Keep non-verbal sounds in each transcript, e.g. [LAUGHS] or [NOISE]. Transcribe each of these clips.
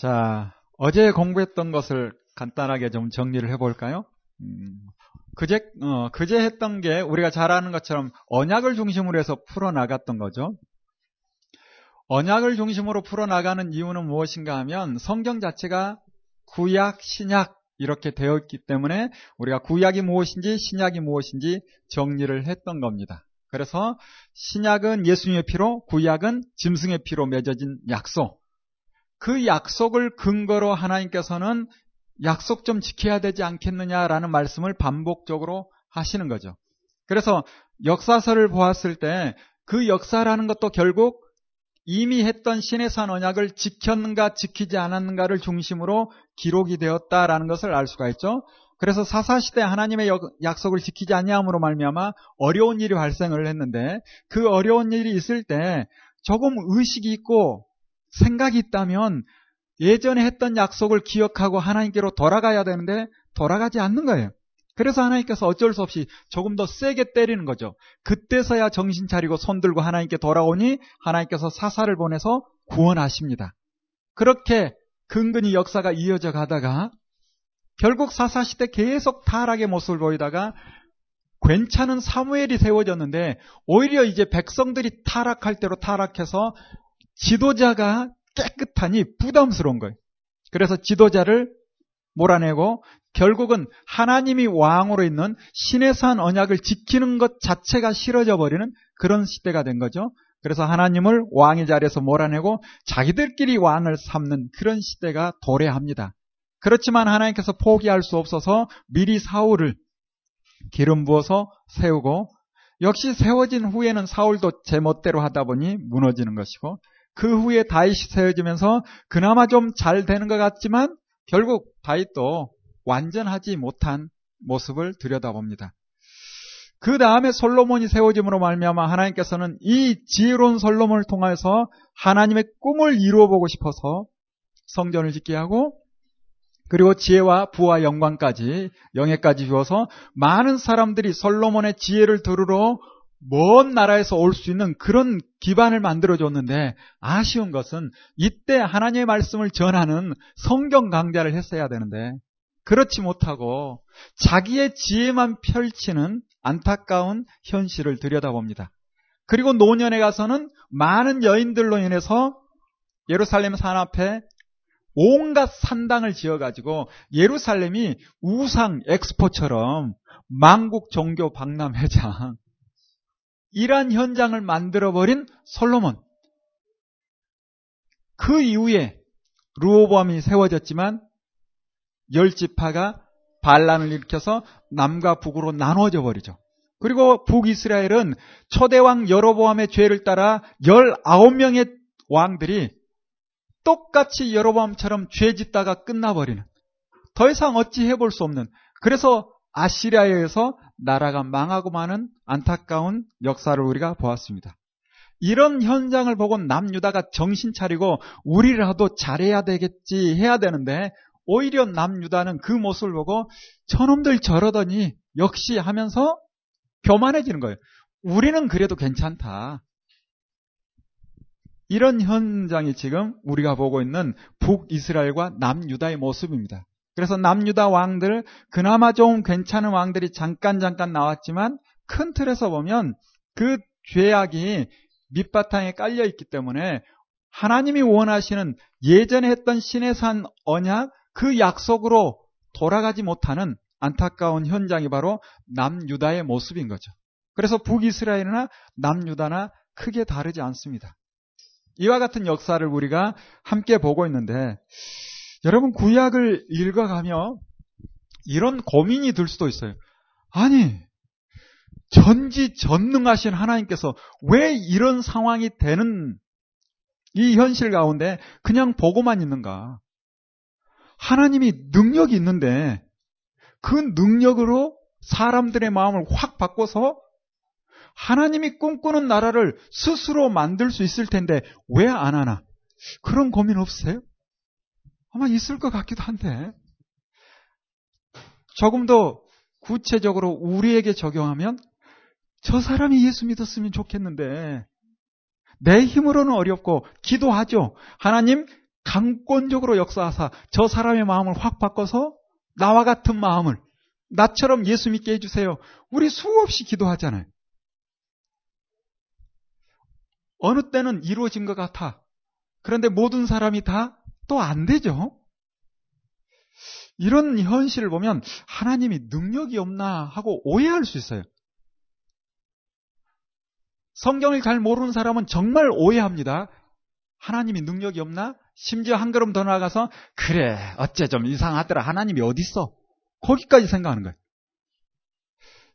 자, 어제 공부했던 것을 간단하게 좀 정리를 해볼까요? 음, 그제, 어, 그제 했던 게 우리가 잘 아는 것처럼 언약을 중심으로 해서 풀어나갔던 거죠. 언약을 중심으로 풀어나가는 이유는 무엇인가 하면 성경 자체가 구약, 신약 이렇게 되어 있기 때문에 우리가 구약이 무엇인지 신약이 무엇인지 정리를 했던 겁니다. 그래서 신약은 예수님의 피로, 구약은 짐승의 피로 맺어진 약속. 그 약속을 근거로 하나님께서는 약속 좀 지켜야 되지 않겠느냐라는 말씀을 반복적으로 하시는 거죠. 그래서 역사서를 보았을 때 그 역사라는 것도 결국 이미 했던 신의 산 언약을 지켰는가 지키지 않았는가를 중심으로 기록이 되었다라는 것을 알 수가 있죠. 그래서 사사시대 하나님의 약속을 지키지 아니함으로 말미암아 어려운 일이 발생을 했는데 그 어려운 일이 있을 때 조금 의식이 있고 생각이 있다면 예전에 했던 약속을 기억하고 하나님께로 돌아가야 되는데 돌아가지 않는 거예요. 그래서 하나님께서 어쩔 수 없이 조금 더 세게 때리는 거죠. 그때서야 정신 차리고 손 들고 하나님께 돌아오니 하나님께서 사사를 보내서 구원하십니다. 그렇게 근근히 역사가 이어져 가다가 결국 사사 시대 계속 타락의 모습을 보이다가 괜찮은 사무엘이 세워졌는데 오히려 이제 백성들이 타락할 대로 타락해서 지도자가 깨끗하니 부담스러운 거예요. 그래서 지도자를 몰아내고 결국은 하나님이 왕으로 있는 신의 산 언약을 지키는 것 자체가 싫어져 버리는 그런 시대가 된 거죠. 그래서 하나님을 왕의 자리에서 몰아내고 자기들끼리 왕을 삼는 그런 시대가 도래합니다. 그렇지만 하나님께서 포기할 수 없어서 미리 사울을 기름 부어서 세우고 역시 세워진 후에는 사울도 제멋대로 하다 보니 무너지는 것이고 그 후에 다윗이 세워지면서 그나마 좀 잘 되는 것 같지만 결국 다윗도 완전하지 못한 모습을 들여다봅니다. 그 다음에 솔로몬이 세워짐으로 말미암아 하나님께서는 이 지혜로운 솔로몬을 통해서 하나님의 꿈을 이루어 보고 싶어서 성전을 짓게 하고 그리고 지혜와 부와 영광까지 영예까지 주어서 많은 사람들이 솔로몬의 지혜를 들으러 먼 나라에서 올 수 있는 그런 기반을 만들어 줬는데 아쉬운 것은 이때 하나님의 말씀을 전하는 성경 강좌를 했어야 되는데 그렇지 못하고 자기의 지혜만 펼치는 안타까운 현실을 들여다봅니다. 그리고 노년에 가서는 많은 여인들로 인해서 예루살렘 산 앞에 온갖 산당을 지어가지고 예루살렘이 우상 엑스포처럼 만국 종교 박람회장 이러한 현장을 만들어버린 솔로몬. 그 이후에 루오보암이 세워졌지만 열 지파가 반란을 일으켜서 남과 북으로 나눠져 버리죠. 그리고 북이스라엘은 초대왕 여로보암의 죄를 따라 19명의 왕들이 똑같이 여로보암처럼 죄 짓다가 끝나버리는 더 이상 어찌 해볼 수 없는 그래서 아시리아에 의해서 나라가 망하고 마는 안타까운 역사를 우리가 보았습니다. 이런 현장을 보고 남유다가 정신 차리고 우리라도 잘해야 되겠지 해야 되는데 오히려 남유다는 그 모습을 보고 저놈들 저러더니 역시 하면서 교만해지는 거예요. 우리는 그래도 괜찮다. 이런 현장이 지금 우리가 보고 있는 북이스라엘과 남유다의 모습입니다. 그래서 남유다 왕들 그나마 좀 괜찮은 왕들이 잠깐 잠깐 나왔지만 큰 틀에서 보면 그 죄악이 밑바탕에 깔려 있기 때문에 하나님이 원하시는 예전에 했던 신의 산 언약 그 약속으로 돌아가지 못하는 안타까운 현장이 바로 남유다의 모습인 거죠. 그래서 북이스라엘이나 남유다나 크게 다르지 않습니다. 이와 같은 역사를 우리가 함께 보고 있는데 여러분 구약을 읽어가며 이런 고민이 들 수도 있어요. 아니 전지 전능하신 하나님께서 왜 이런 상황이 되는 이 현실 가운데 그냥 보고만 있는가? 하나님이 능력이 있는데 그 능력으로 사람들의 마음을 확 바꿔서 하나님이 꿈꾸는 나라를 스스로 만들 수 있을 텐데 왜 안 하나? 그런 고민 없으세요? 아마 있을 것 같기도 한데 조금 더 구체적으로 우리에게 적용하면 저 사람이 예수 믿었으면 좋겠는데 내 힘으로는 어렵고 기도하죠. 하나님 강권적으로 역사하사 저 사람의 마음을 확 바꿔서 나와 같은 마음을 나처럼 예수 믿게 해주세요. 우리 수없이 기도하잖아요. 어느 때는 이루어진 것 같아. 그런데 모든 사람이 다 또 안 되죠. 이런 현실을 보면 하나님이 능력이 없나 하고 오해할 수 있어요. 성경을 잘 모르는 사람은 정말 오해합니다. 하나님이 능력이 없나? 심지어 한 걸음 더 나아가서 그래 어째 좀 이상하더라 하나님이 어디 있어? 거기까지 생각하는 거예요.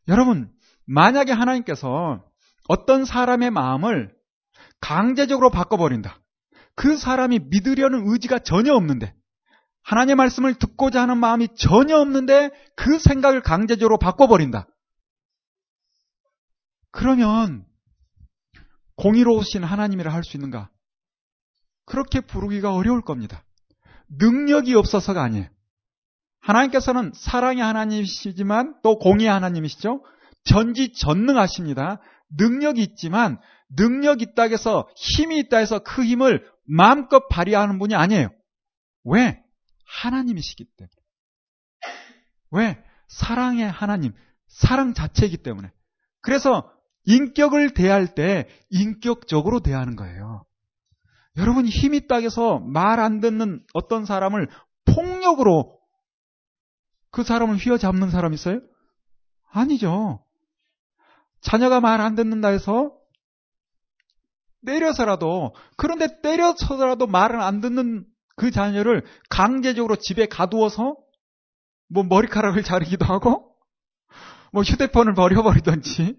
여러분 만약에 하나님께서 어떤 사람의 마음을 강제적으로 바꿔버린다. 그 사람이 믿으려는 의지가 전혀 없는데 하나님의 말씀을 듣고자 하는 마음이 전혀 없는데 그 생각을 강제적으로 바꿔버린다. 그러면 공의로우신 하나님이라 할 수 있는가? 그렇게 부르기가 어려울 겁니다. 능력이 없어서가 아니에요. 하나님께서는 사랑의 하나님이시지만 또 공의의 하나님이시죠. 전지전능하십니다. 능력이 있지만 능력 있다 해서 힘이 있다 해서 그 힘을 마음껏 발휘하는 분이 아니에요. 왜? 하나님이시기 때문에. 왜? 사랑의 하나님, 사랑 자체이기 때문에. 그래서 인격을 대할 때 인격적으로 대하는 거예요. 여러분 힘이 있다 해서 말 안 듣는 어떤 사람을 폭력으로 그 사람을 휘어잡는 사람 있어요? 아니죠. 자녀가 말 안 듣는다 해서 때려서라도 그런데 때려서라도 말을 안 듣는 그 자녀를 강제적으로 집에 가두어서 뭐 머리카락을 자르기도 하고 뭐 휴대폰을 버려버리든지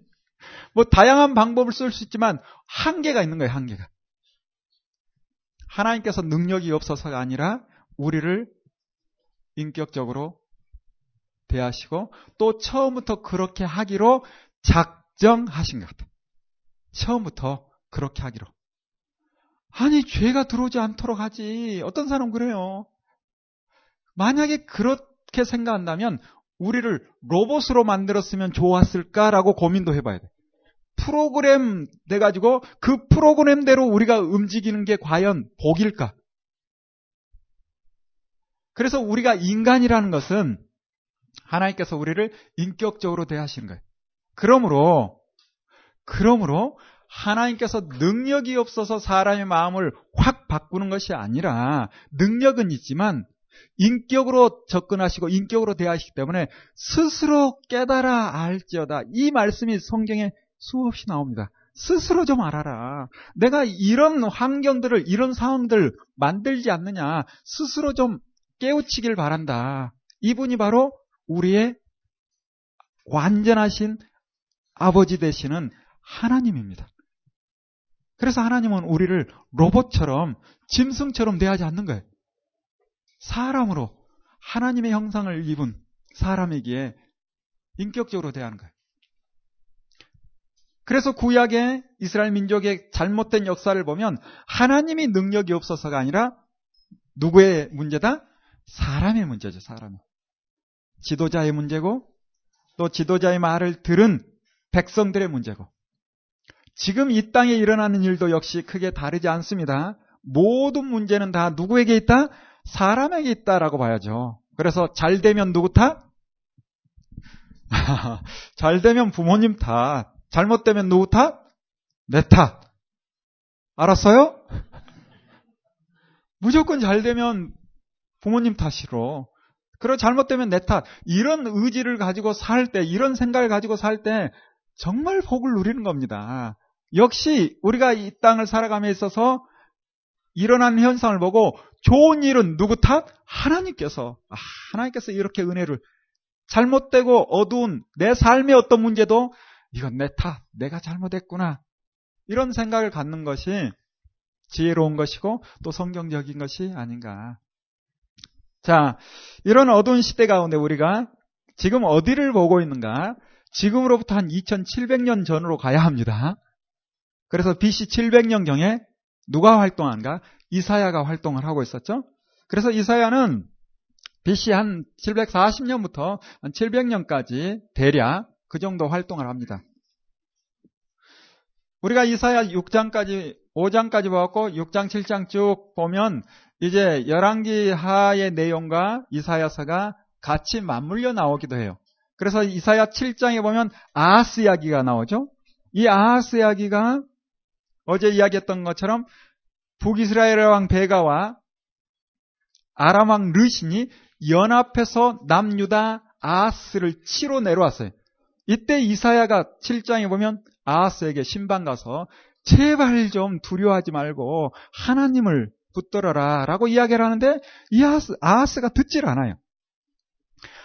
뭐 다양한 방법을 쓸 수 있지만 한계가 있는 거예요 한계가. 하나님께서 능력이 없어서가 아니라 우리를 인격적으로 대하시고 또 처음부터 그렇게 하기로 작정하신 것 같아요. 처음부터 그렇게 하기로. 아니, 죄가 들어오지 않도록 하지. 어떤 사람 그래요. 만약에 그렇게 생각한다면 우리를 로봇으로 만들었으면 좋았을까라고 고민도 해봐야 돼. 프로그램 돼가지고 그 프로그램대로 우리가 움직이는 게 과연 복일까? 그래서 우리가 인간이라는 것은 하나님께서 우리를 인격적으로 대하시는 거예요. 그러므로, 그러므로 하나님께서 능력이 없어서 사람의 마음을 확 바꾸는 것이 아니라 능력은 있지만 인격으로 접근하시고 인격으로 대하시기 때문에 스스로 깨달아 알지어다. 이 말씀이 성경에 수없이 나옵니다. 스스로 좀 알아라. 내가 이런 환경들을, 이런 상황들 만들지 않느냐. 스스로 좀 깨우치길 바란다. 이분이 바로 우리의 완전하신 아버지 되시는 하나님입니다. 그래서 하나님은 우리를 로봇처럼 짐승처럼 대하지 않는 거예요. 사람으로 하나님의 형상을 입은 사람에게 인격적으로 대하는 거예요. 그래서 구약의 이스라엘 민족의 잘못된 역사를 보면 하나님이 능력이 없어서가 아니라 누구의 문제다? 사람의 문제죠, 사람의. 지도자의 문제고 또 지도자의 말을 들은 백성들의 문제고 지금 이 땅에 일어나는 일도 역시 크게 다르지 않습니다. 모든 문제는 다 누구에게 있다? 사람에게 있다라고 봐야죠. 그래서 잘 되면 누구 탓? [LAUGHS] 잘 되면 부모님 탓. 잘못되면 누구 탓? 내 탓. 알았어요? [LAUGHS] 무조건 잘 되면 부모님 탓이로. 그리고 잘못되면 내 탓. 이런 의지를 가지고 살 때, 이런 생각을 가지고 살 때 정말 복을 누리는 겁니다. 역시 우리가 이 땅을 살아감에 있어서 일어나는 현상을 보고 좋은 일은 누구 탓? 하나님께서 아, 하나님께서 이렇게 은혜를 잘못되고 어두운 내 삶의 어떤 문제도 이건 내 탓, 내가 잘못했구나 이런 생각을 갖는 것이 지혜로운 것이고 또 성경적인 것이 아닌가. 자, 이런 어두운 시대 가운데 우리가 지금 어디를 보고 있는가? 지금으로부터 한 2700년 전으로 가야 합니다. 그래서 BC 700년경에 누가 활동한가? 이사야가 활동을 하고 있었죠. 그래서 이사야는 BC 한 740년부터 한 700년까지 대략 그 정도 활동을 합니다. 우리가 이사야 6장까지 5장까지 보았고 6장 7장 쭉 보면 이제 열왕기 하의 내용과 이사야서가 같이 맞물려 나오기도 해요. 그래서 이사야 7장에 보면 아하스 이야기가 나오죠. 이 아하스 이야기가 어제 이야기했던 것처럼 북이스라엘 왕 베가와 아람 왕 르신이 연합해서 남유다 아하스를 치러 내려왔어요. 이때 이사야가 7장에 보면 아하스에게 신방 가서 제발 좀 두려워하지 말고 하나님을 붙들어라 라고 이야기를 하는데 이 아하스, 아하스가 듣질 않아요.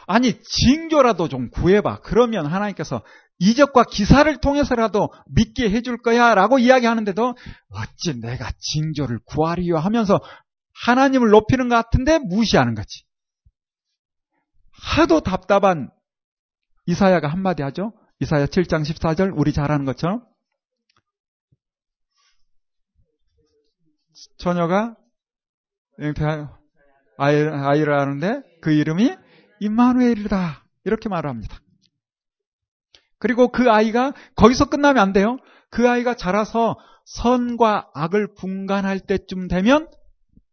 아니 징조라도 좀 구해봐. 그러면 하나님께서 이적과 기사를 통해서라도 믿게 해줄 거야 라고 이야기하는데도 어찌 내가 징조를 구하리요 하면서 하나님을 높이는 것 같은데 무시하는 거지. 하도 답답한 이사야가 한마디 하죠. 이사야 7장 14절 우리 잘 아는 것처럼 처녀가 아이를 하는데 그 이름이 임마누엘이다 이렇게 말합니다. 그리고 그 아이가 거기서 끝나면 안 돼요. 그 아이가 자라서 선과 악을 분간할 때쯤 되면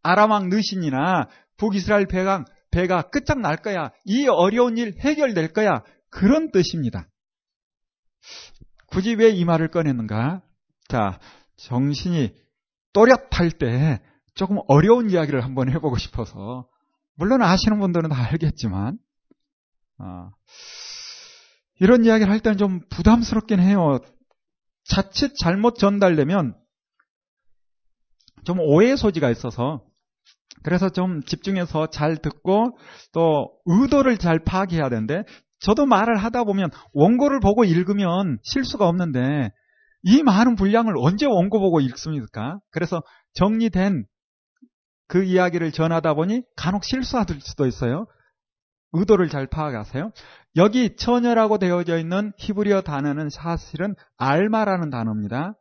아람왕 느신이나 북이스라엘 배강 배가 끝장날 거야. 이 어려운 일 해결될 거야. 그런 뜻입니다. 굳이 왜 이 말을 꺼냈는가? 자, 정신이 또렷할 때 조금 어려운 이야기를 한번 해보고 싶어서 물론 아시는 분들은 다 알겠지만 어, 이런 이야기를 할 때는 좀 부담스럽긴 해요. 자칫 잘못 전달되면 좀 오해 소지가 있어서 그래서 좀 집중해서 잘 듣고 또 의도를 잘 파악해야 되는데 저도 말을 하다 보면 원고를 보고 읽으면 실수가 없는데 이 많은 분량을 언제 원고 보고 읽습니까? 그래서 정리된 그 이야기를 전하다 보니 간혹 실수할 수도 있어요. 의도를 잘 파악하세요. 여기 처녀라고 되어져 있는 히브리어 단어는 사실은 알마라는 단어입니다.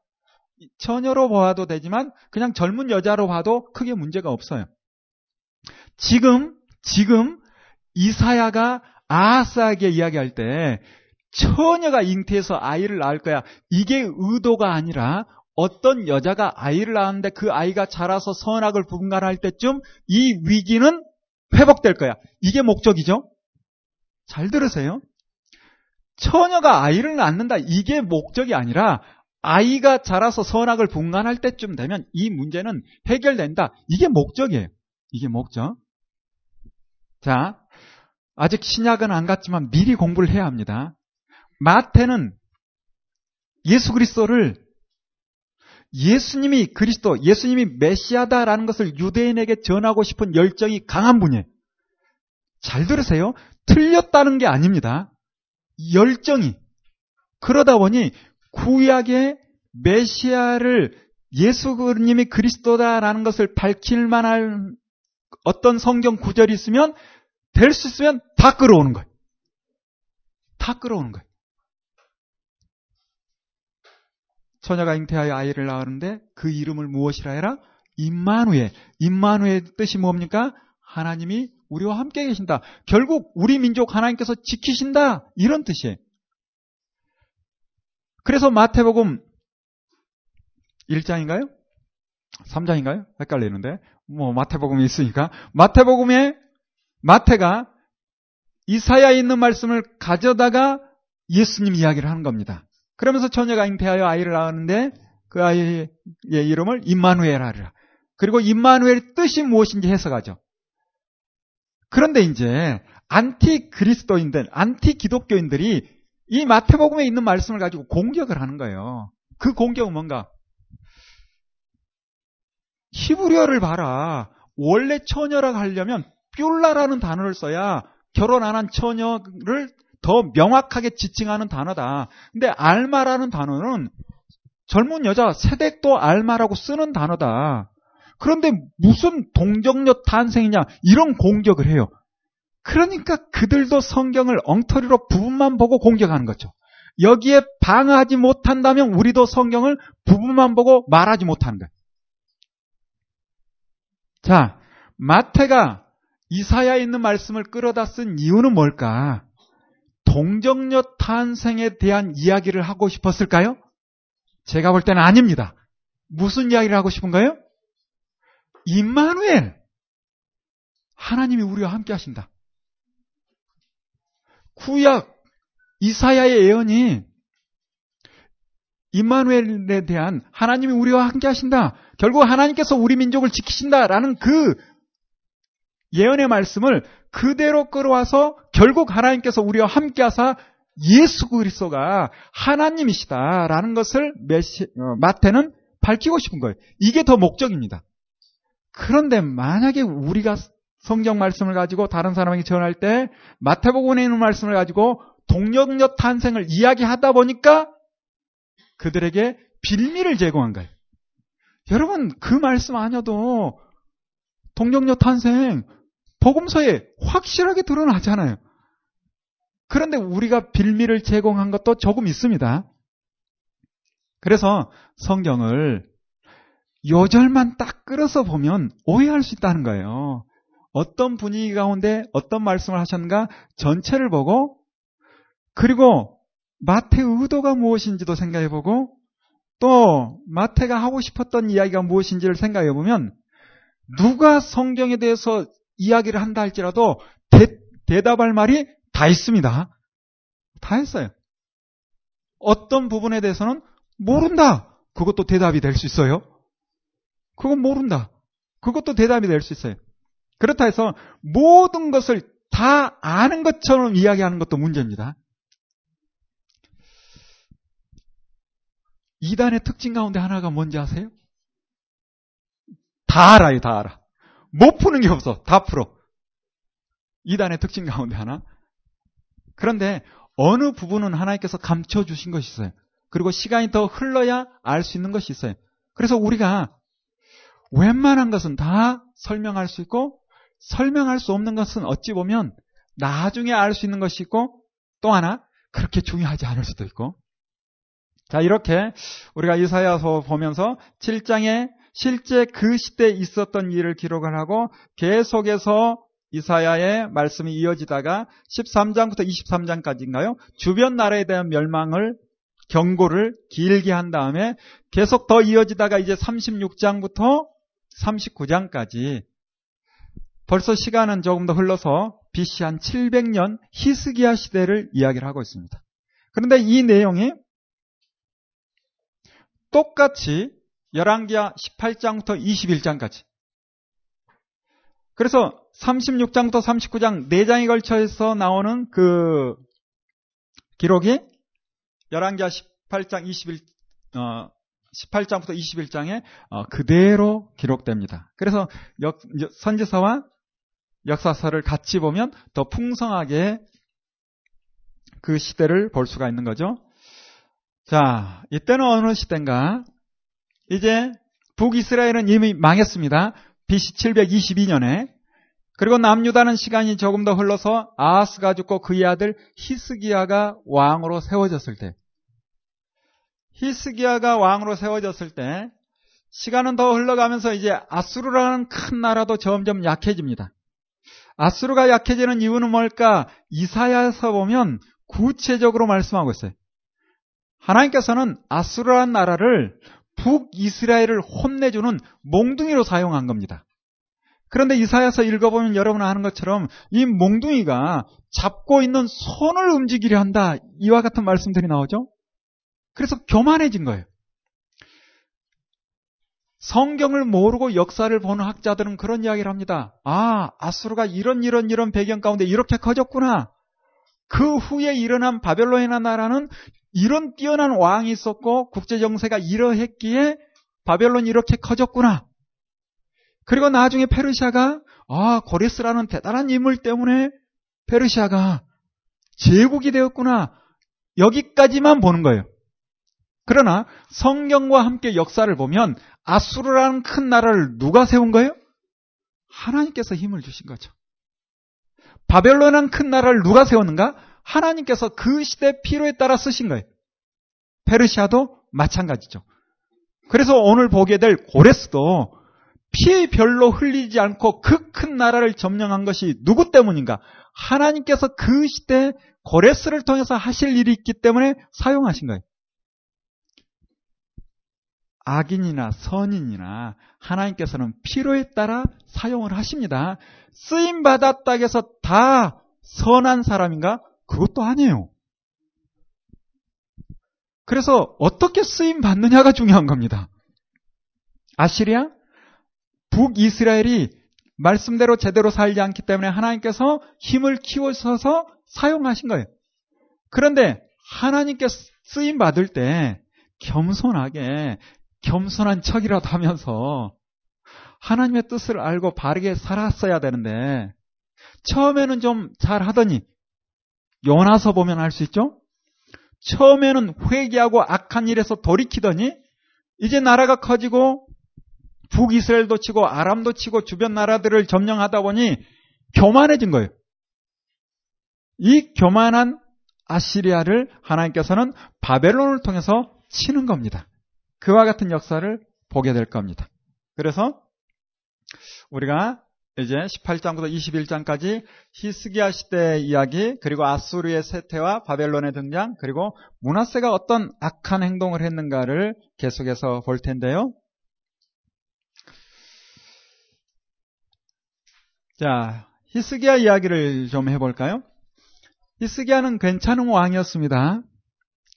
처녀로 보아도 되지만 그냥 젊은 여자로 봐도 크게 문제가 없어요. 지금 지금 이사야가 아하스에게 이야기할 때 처녀가 잉태해서 아이를 낳을 거야. 이게 의도가 아니라 어떤 여자가 아이를 낳았는데 그 아이가 자라서 선악을 분간할 때쯤 이 위기는 회복될 거야. 이게 목적이죠. 잘 들으세요. 처녀가 아이를 낳는다. 이게 목적이 아니라 아이가 자라서 선악을 분간할 때쯤 되면 이 문제는 해결된다. 이게 목적이에요. 이게 목적. 자, 아직 신약은 안 갔지만 미리 공부를 해야 합니다. 마태는 예수 그리스도를 예수님이 그리스도, 예수님이 메시아다라는 것을 유대인에게 전하고 싶은 열정이 강한 분이에요. 잘 들으세요. 틀렸다는 게 아닙니다. 열정이. 그러다 보니 구약의 메시아를 예수님이 그리스도다라는 것을 밝힐 만한 어떤 성경 구절이 있으면 될 수 있으면 다 끌어오는 거예요. 다 끌어오는 거예요. 처녀가 잉태하여 아이를 낳았는데 그 이름을 무엇이라 해라? 임마누엘. 임마누엘 뜻이 뭡니까? 하나님이 우리와 함께 계신다. 결국 우리 민족 하나님께서 지키신다. 이런 뜻이에요. 그래서 마태복음 1장인가요? 3장인가요? 헷갈리는데. 뭐 마태복음이 있으니까 마태복음에 마태가 이사야에 있는 말씀을 가져다가 예수님 이야기를 하는 겁니다. 그러면서 처녀가 잉태하여 아이를 낳았는데 그 아이의 이름을 임마누엘 하리라. 그리고 임마누엘의 뜻이 무엇인지 해석하죠. 그런데 이제 안티 그리스도인들, 안티 기독교인들이 이 마태복음에 있는 말씀을 가지고 공격을 하는 거예요. 그 공격은 뭔가? 히브리어를 봐라. 원래 처녀라고 하려면 בתולה라는 단어를 써야 결혼 안 한 처녀를 더 명확하게 지칭하는 단어다. 근데 알마라는 단어는 젊은 여자 세댁도 알마라고 쓰는 단어다. 그런데 무슨 동정녀 탄생이냐 이런 공격을 해요. 그러니까 그들도 성경을 엉터리로 부분만 보고 공격하는 거죠. 여기에 방어하지 못한다면 우리도 성경을 부분만 보고 말하지 못하는 거예요. 자, 마태가 이사야에 있는 말씀을 끌어다 쓴 이유는 뭘까? 동정녀 탄생에 대한 이야기를 하고 싶었을까요? 제가 볼 때는 아닙니다. 무슨 이야기를 하고 싶은가요? 임마누엘. 하나님이 우리와 함께 하신다. 구약 이사야의 예언이 임마누엘에 대한 하나님이 우리와 함께 하신다. 결국 하나님께서 우리 민족을 지키신다라는 그 예언의 말씀을 그대로 끌어와서 결국 하나님께서 우리와 함께 하사 예수 그리스도가 하나님이시다라는 것을 메시, 어, 마태는 밝히고 싶은 거예요. 이게 더 목적입니다. 그런데 만약에 우리가 성경 말씀을 가지고 다른 사람에게 전할 때 마태복음에 있는 말씀을 가지고 동력녀 탄생을 이야기하다 보니까 그들에게 빌미를 제공한 거예요. 여러분 그 말씀 아니어도 동력녀 탄생 복음서에 확실하게 드러나잖아요. 그런데 우리가 빌미를 제공한 것도 조금 있습니다. 그래서 성경을 요절만 딱 끌어서 보면 오해할 수 있다는 거예요. 어떤 분위기 가운데 어떤 말씀을 하셨는가 전체를 보고 그리고 마태의 의도가 무엇인지도 생각해 보고 또 마태가 하고 싶었던 이야기가 무엇인지를 생각해 보면 누가 성경에 대해서 이야기를 한다 할지라도 대, 대답할 말이 다 있습니다. 다 했어요. 어떤 부분에 대해서는 모른다. 그것도 대답이 될 수 있어요. 그건 모른다. 그것도 대답이 될 수 있어요. 그렇다 해서 모든 것을 다 아는 것처럼 이야기하는 것도 문제입니다. 이단의 특징 가운데 하나가 뭔지 아세요? 다 알아요, 다 알아. 못 푸는 게 없어. 다 풀어. 이단의 특징 가운데 하나. 그런데 어느 부분은 하나님께서 감춰 주신 것이 있어요. 그리고 시간이 더 흘러야 알 수 있는 것이 있어요. 그래서 우리가 웬만한 것은 다 설명할 수 있고 설명할 수 없는 것은 어찌 보면 나중에 알 수 있는 것이 있고 또 하나 그렇게 중요하지 않을 수도 있고 자 이렇게 우리가 이사야서 보면서 7장에 실제 그 시대에 있었던 일을 기록을 하고 계속해서 이사야의 말씀이 이어지다가 13장부터 23장까지인가요? 주변 나라에 대한 멸망을 경고를 길게 한 다음에 계속 더 이어지다가 이제 36장부터 39장까지 벌써 시간은 조금 더 흘러서 BC 한 700년 히스기야 시대를 이야기를 하고 있습니다. 그런데 이 내용이 똑같이 열왕기하 18장부터 21장까지 그래서 36장부터 39장 4장에 걸쳐서 나오는 그 기록이 열왕기하 18장 21 어, 18장부터 21장에 어, 그대로 기록됩니다. 그래서 역, 선지서와 역사서를 같이 보면 더 풍성하게 그 시대를 볼 수가 있는 거죠. 자, 이때는 어느 시대인가? 이제 북이스라엘은 이미 망했습니다. BC 722년에. 그리고 남유다는 시간이 조금 더 흘러서 아하스가 죽고 그의 아들 히스기야가 왕으로 세워졌을 때 히스기야가 왕으로 세워졌을 때 시간은 더 흘러가면서 이제 아수르라는 큰 나라도 점점 약해집니다. 아수르가 약해지는 이유는 뭘까? 이사야에서 보면 구체적으로 말씀하고 있어요. 하나님께서는 아수르라는 나라를 북이스라엘을 혼내주는 몽둥이로 사용한 겁니다. 그런데 이사야서 읽어보면 여러분 아는 것처럼 이 몽둥이가 잡고 있는 손을 움직이려 한다. 이와 같은 말씀들이 나오죠. 그래서 교만해진 거예요. 성경을 모르고 역사를 보는 학자들은 그런 이야기를 합니다. 아, 아수르가 이런 이런 이런 배경 가운데 이렇게 커졌구나. 그 후에 일어난 바벨론이나 나라는 이런 뛰어난 왕이 있었고 국제 정세가 이러했기에 바벨론이 이렇게 커졌구나. 그리고 나중에 페르시아가 아 고레스라는 대단한 인물 때문에 페르시아가 제국이 되었구나. 여기까지만 보는 거예요. 그러나 성경과 함께 역사를 보면 아수르라는 큰 나라를 누가 세운 거예요? 하나님께서 힘을 주신 거죠. 바벨론이라는 큰 나라를 누가 세웠는가? 하나님께서 그 시대 필요에 따라 쓰신 거예요. 페르시아도 마찬가지죠. 그래서 오늘 보게 될 고레스도 피 별로 흘리지 않고 그 큰 나라를 점령한 것이 누구 때문인가? 하나님께서 그 시대 고레스를 통해서 하실 일이 있기 때문에 사용하신 거예요. 악인이나 선인이나 하나님께서는 필요에 따라 사용을 하십니다. 쓰임 받았다 해서 다 선한 사람인가? 그것도 아니에요. 그래서 어떻게 쓰임 받느냐가 중요한 겁니다. 아시리아? 북이스라엘이 말씀대로 제대로 살지 않기 때문에 하나님께서 힘을 키워서 사용하신 거예요. 그런데 하나님께 쓰임 받을 때 겸손하게 겸손한 척이라도 하면서 하나님의 뜻을 알고 바르게 살았어야 되는데 처음에는 좀 잘 하더니 요나서 보면 알 수 있죠? 처음에는 회개하고 악한 일에서 돌이키더니 이제 나라가 커지고 북이스라엘도 치고 아람도 치고 주변 나라들을 점령하다 보니 교만해진 거예요. 이 교만한 아시리아를 하나님께서는 바벨론을 통해서 치는 겁니다. 그와 같은 역사를 보게 될 겁니다. 그래서 우리가 이제 18장부터 21장까지 히스기야 시대의 이야기, 그리고 아수르의 세태와 바벨론의 등장, 그리고 문하세가 어떤 악한 행동을 했는가를 계속해서 볼 텐데요. 자, 히스기야 이야기를 좀 해볼까요? 히스기야는 괜찮은 왕이었습니다.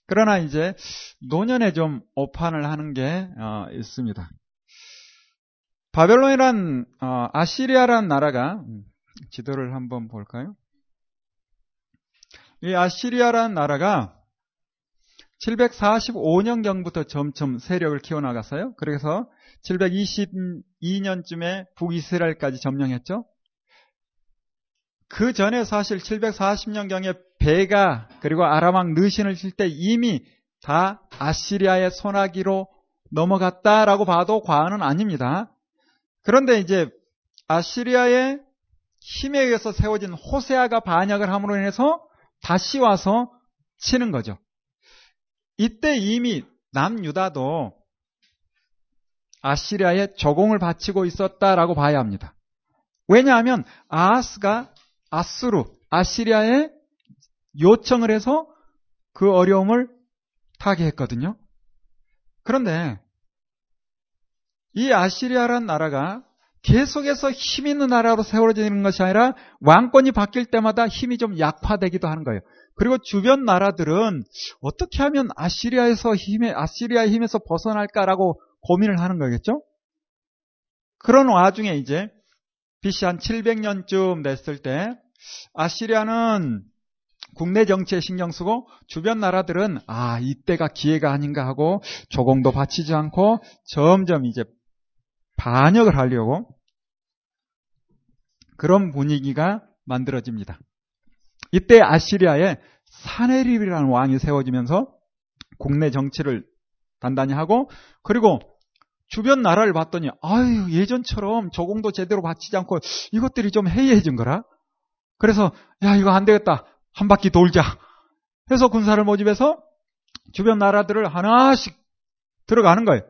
그러나 이제 노년에 좀 오판을 하는 게 어, 있습니다. 바벨론이란 어, 아시리아란 나라가 음, 지도를 한번 볼까요? 이 아시리아란 나라가 745년경부터 점점 세력을 키워나갔어요. 그래서 722년쯤에 북이스라엘까지 점령했죠. 그 전에 사실 740년경에 베가 그리고 아람왕 느신을 칠 때 이미 다 아시리아의 손아귀로 넘어갔다라고 봐도 과언은 아닙니다. 그런데 이제 아시리아의 힘에 의해서 세워진 호세아가 반역을 함으로 인해서 다시 와서 치는 거죠. 이때 이미 남유다도 아시리아에 조공을 바치고 있었다라고 봐야 합니다. 왜냐하면 아하스가 아수르, 아시리아에 요청을 해서 그 어려움을 타게 했거든요. 그런데 이 아시리아란 나라가 계속해서 힘 있는 나라로 세워지는 것이 아니라 왕권이 바뀔 때마다 힘이 좀 약화되기도 하는 거예요. 그리고 주변 나라들은 어떻게 하면 아시리아에서 힘에 아시리아의 힘에서 벗어날까라고 고민을 하는 거겠죠? 그런 와중에 이제 BC 한 700년쯤 됐을 때 아시리아는 국내 정치에 신경 쓰고 주변 나라들은 아 이때가 기회가 아닌가 하고 조공도 바치지 않고 점점 이제 반역을 하려고 그런 분위기가 만들어집니다. 이때 아시리아에 사네립이라는 왕이 세워지면서 국내 정치를 단단히 하고 그리고 주변 나라를 봤더니 아유 예전처럼 조공도 제대로 바치지 않고 이것들이 좀 해이해진 거라. 그래서 야 이거 안 되겠다. 한 바퀴 돌자. 해서 군사를 모집해서 주변 나라들을 하나씩 들어가는 거예요.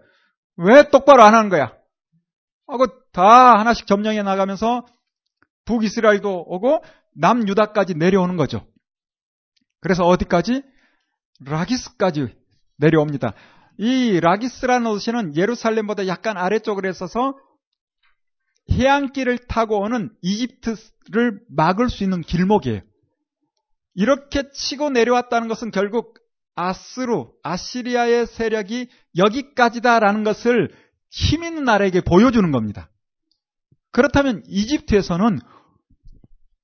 왜 똑바로 안 하는 거야? 하고 다 하나씩 점령해 나가면서 북이스라엘도 오고 남유다까지 내려오는 거죠. 그래서 어디까지? 라기스까지 내려옵니다. 이 라기스라는 도시는 예루살렘보다 약간 아래쪽으로 있어서 해안길을 타고 오는 이집트를 막을 수 있는 길목이에요. 이렇게 치고 내려왔다는 것은 결국 아스루, 아시리아의 세력이 여기까지다라는 것을 힘 있는 나라에게 보여주는 겁니다. 그렇다면 이집트에서는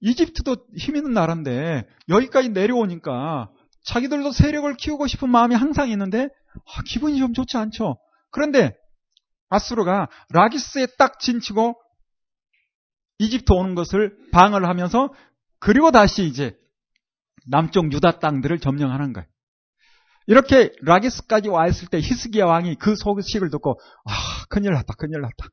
이집트도 힘 있는 나라인데 여기까지 내려오니까 자기들도 세력을 키우고 싶은 마음이 항상 있는데 아, 기분이 좀 좋지 않죠. 그런데 아수르가 라기스에 딱 진치고 이집트 오는 것을 방어를 하면서 그리고 다시 이제 남쪽 유다 땅들을 점령하는 거예요. 이렇게 라기스까지 와 있을 때 히스기야 왕이 그 소식을 듣고 아 큰일 났다 큰일 났다.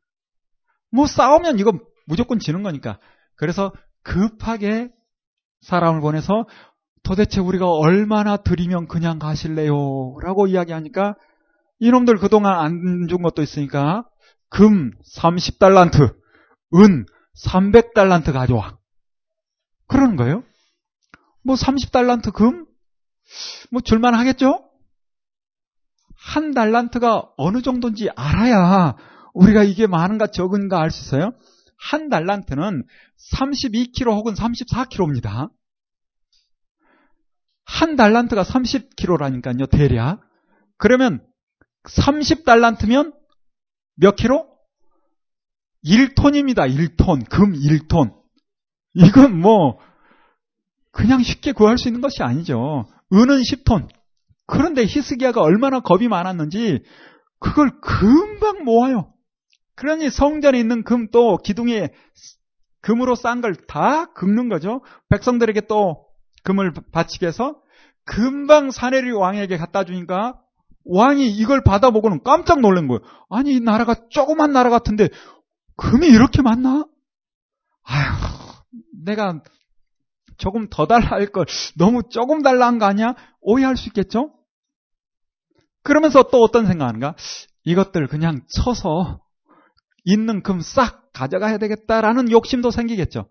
뭐 싸우면 이거 무조건 지는 거니까. 그래서 급하게 사람을 보내서 도대체 우리가 얼마나 드리면 그냥 가실래요? 라고 이야기하니까 이놈들 그동안 안 준 것도 있으니까 금 30달란트, 은 300달란트 가져와. 그러는 거예요. 뭐 30달란트 금? 뭐 줄만 하겠죠? 한 달란트가 어느 정도인지 알아야 우리가 이게 많은가 적은가 알 수 있어요. 한 달란트는 32kg 혹은 34kg입니다. 한 달란트가 30kg라니까요, 대략. 그러면 30달란트면 몇 킬로? 1톤입니다, 1톤. 금 1톤. 이건 뭐, 그냥 쉽게 구할 수 있는 것이 아니죠. 은은 10톤. 그런데 히스기야가 얼마나 겁이 많았는지, 그걸 금방 모아요. 그러니 성전에 있는 금 또 기둥에 금으로 싼 걸 다 긁는 거죠. 백성들에게 또 금을 바치게 해서 금방 사내리 왕에게 갖다 주니까 왕이 이걸 받아보고는 깜짝 놀란 거예요. 아니, 이 나라가 조그만 나라 같은데 금이 이렇게 많나? 아휴, 내가 조금 더 달라 할 걸 너무 조금 달라 한 거 아니야? 오해할 수 있겠죠? 그러면서 또 어떤 생각하는가? 이것들 그냥 쳐서 있는 금 싹 가져가야 되겠다라는 욕심도 생기겠죠.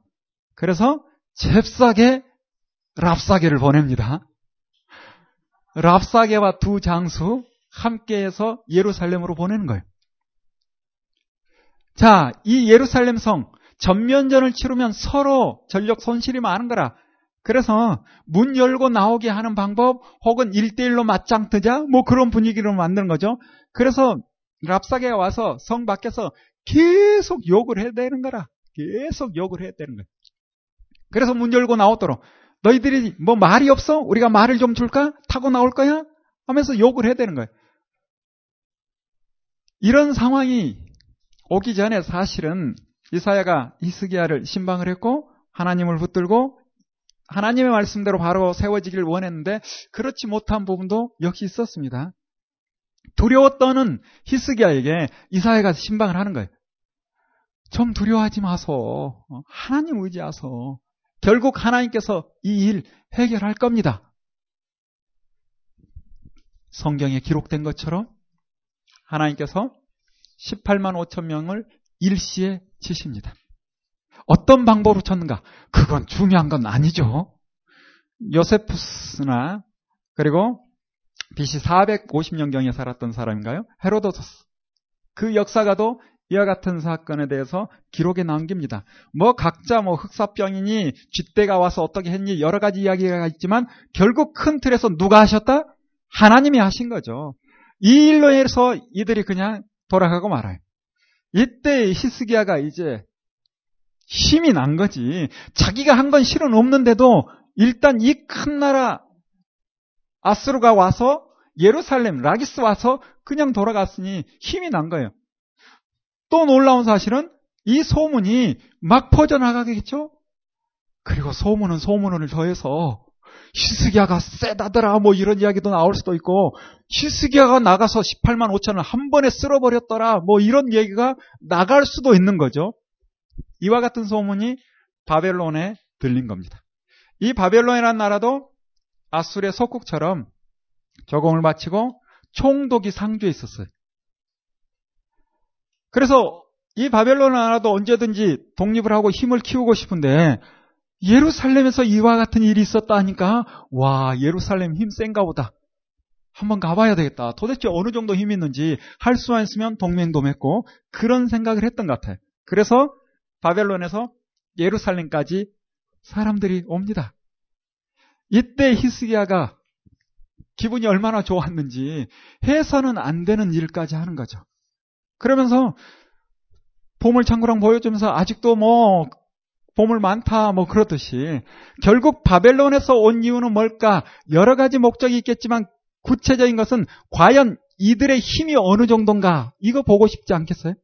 그래서 잽싸게 랍사게를 보냅니다. 랍사게와 두 장수 함께해서 예루살렘으로 보내는 거예요. 자, 이 예루살렘 성 전면전을 치르면 서로 전력 손실이 많은 거라. 그래서 문 열고 나오게 하는 방법 혹은 일대일로 맞짱 뜨자 뭐 그런 분위기로 만드는 거죠. 그래서 랍사게가 와서 성 밖에서 계속 욕을 해야 되는 거라. 계속 욕을 해야 되는 거예요. 그래서 문 열고 나오도록 너희들이 뭐 말이 없어? 우리가 말을 좀 줄까? 타고 나올 거야? 하면서 욕을 해야 되는 거예요. 이런 상황이 오기 전에 사실은 이사야가 이스기야를 신방을 했고 하나님을 붙들고 하나님의 말씀대로 바로 세워지기를 원했는데 그렇지 못한 부분도 역시 있었습니다. 두려워 떠는 히스기야에게 이사야가 신방을 하는 거예요. 좀 두려워하지 마소. 어, 하나님 의지하소. 결국 하나님께서 이 일 해결할 겁니다. 성경에 기록된 것처럼 하나님께서 18만 5천 명을 일시에 치십니다. 어떤 방법으로 쳤는가? 그건 중요한 건 아니죠. 요세푸스나 그리고 BC 450년경에 살았던 사람인가요? 헤로도토스. 그 역사가도 이와 같은 사건에 대해서 기록에 남깁니다. 뭐 각자 뭐 흑사병이니 쥐떼가 와서 어떻게 했니 여러 가지 이야기가 있지만 결국 큰 틀에서 누가 하셨다? 하나님이 하신 거죠. 이 일로 해서 이들이 그냥 돌아가고 말아요. 이때 히스기야가 이제 힘이 난 거지. 자기가 한 건 실은 없는데도 일단 이 큰 나라 아스루가 와서 예루살렘 라기스 와서 그냥 돌아갔으니 힘이 난 거예요. 또 놀라운 사실은 이 소문이 막 퍼져나가겠죠? 그리고 소문은 소문을 더해서 히스기야가 세다더라 뭐 이런 이야기도 나올 수도 있고 히스기야가 나가서 18만 5천을 한 번에 쓸어버렸더라 뭐 이런 얘기가 나갈 수도 있는 거죠. 이와 같은 소문이 바벨론에 들린 겁니다. 이 바벨론이라는 나라도 아수르의 속국처럼 저공을 바치고 총독이 상주에 있었어요. 그래서 이 바벨론 나라도 언제든지 독립을 하고 힘을 키우고 싶은데 예루살렘에서 이와 같은 일이 있었다 하니까 와 예루살렘 힘 센가 보다. 한번 가봐야 되겠다. 도대체 어느 정도 힘이 있는지 할 수만 있으면 동맹도 맺고 그런 생각을 했던 것 같아요. 그래서 바벨론에서 예루살렘까지 사람들이 옵니다. 이때 히스기야가 기분이 얼마나 좋았는지 해서는 안 되는 일까지 하는 거죠. 그러면서 보물창고랑 보여주면서 아직도 뭐 보물 많다 뭐 그렇듯이 결국 바벨론에서 온 이유는 뭘까? 여러 가지 목적이 있겠지만 구체적인 것은 과연 이들의 힘이 어느 정도인가 이거 보고 싶지 않겠어요?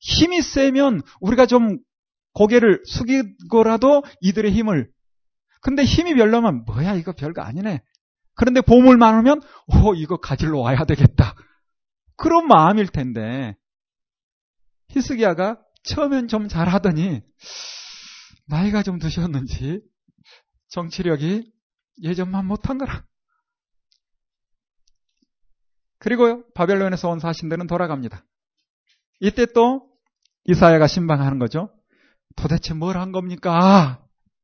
힘이 세면 우리가 좀 고개를 숙이고라도 이들의 힘을 근데 힘이 별로면 뭐야 이거 별거 아니네. 그런데 보물 많으면 오 이거 가지러 와야 되겠다. 그런 마음일 텐데 히스기야가 처음엔 좀 잘하더니 나이가 좀 드셨는지 정치력이 예전만 못한 거라. 그리고 바벨론에서 온 사신들은 돌아갑니다. 이때 또 이사야가 신방하는 거죠. 도대체 뭘 한 겁니까?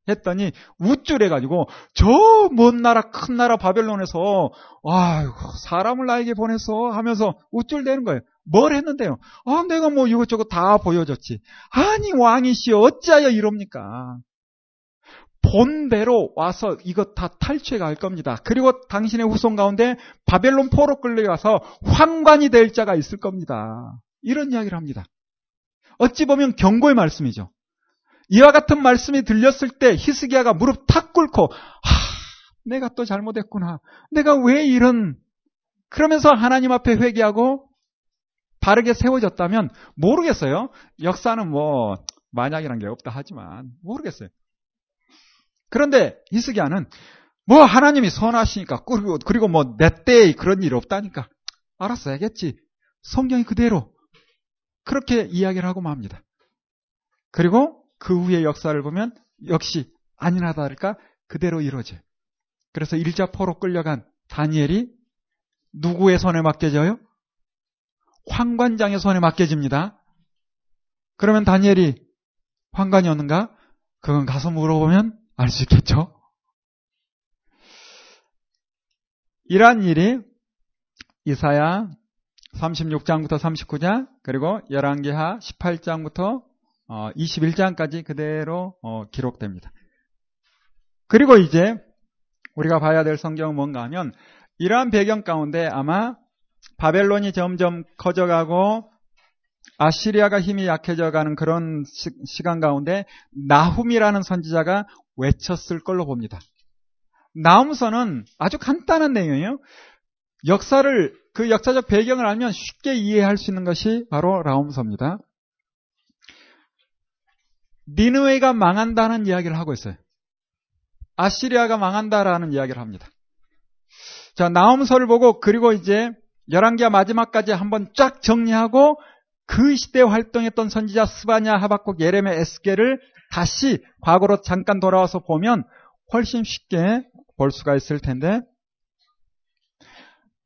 했더니 우쭐해가지고 저 먼 나라 큰 나라 바벨론에서 아이고 사람을 나에게 보내서 하면서 우쭐대는 거예요. 뭘 했는데요? 아 내가 뭐 이것저것 다 보여줬지. 아니 왕이시 어찌하여 이럽니까? 본대로 와서 이것 다 탈취해 갈 겁니다. 그리고 당신의 후손 가운데 바벨론 포로 끌려가서 황관이 될 자가 있을 겁니다. 이런 이야기를 합니다. 어찌 보면 경고의 말씀이죠. 이와 같은 말씀이 들렸을 때 히스기야가 무릎 탁 꿇고 하, 내가 또 잘못했구나. 내가 왜 이런 그러면서 하나님 앞에 회개하고 바르게 세워졌다면 모르겠어요. 역사는 뭐 만약이란 게 없다 하지만 모르겠어요. 그런데 히스기야는 뭐 하나님이 선하시니까 그리고 그리고 뭐 내 때에 그런 일 없다니까 알았어 야겠지. 성경이 그대로 그렇게 이야기를 하고 맙니다. 그리고 그 후의 역사를 보면 역시 아니나 다를까 그대로 이루어져요. 그래서 일자포로 끌려간 다니엘이 누구의 손에 맡겨져요? 황관장의 손에 맡겨집니다. 그러면 다니엘이 황관이었는가? 그건 가서 물어보면 알 수 있겠죠? 이러한 일이 이사야 36장부터 39장 그리고 열왕기하 18장부터 21장까지 어, 그대로 어, 기록됩니다. 그리고 이제 우리가 봐야 될 성경은 뭔가 하면 이러한 배경 가운데 아마 바벨론이 점점 커져가고 아시리아가 힘이 약해져 가는 그런 시, 간 가운데 나훔이라는 선지자가 외쳤을 걸로 봅니다. 나훔서는 아주 간단한 내용이에요. 역사를 그 역사적 배경을 알면 쉽게 이해할 수 있는 것이 바로 라움서입니다. 니느웨가 망한다는 이야기를 하고 있어요. 아시리아가 망한다라는 이야기를 합니다. 자, 나움서를 보고 그리고 이제 열왕기야 마지막까지 한번 쫙 정리하고 그 시대에 활동했던 선지자 스바냐, 하박국, 예레메, 에스겔을 다시 과거로 잠깐 돌아와서 보면 훨씬 쉽게 볼 수가 있을 텐데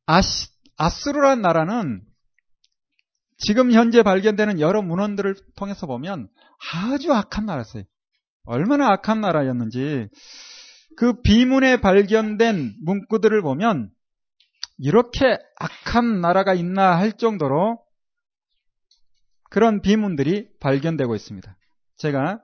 아시, 아스루란 나라는 지금 현재 발견되는 여러 문헌들을 통해서 보면 아주 악한 나라였어요. 얼마나 악한 나라였는지 그 비문에 발견된 문구들을 보면 이렇게 악한 나라가 있나 할 정도로 그런 비문들이 발견되고 있습니다. 제가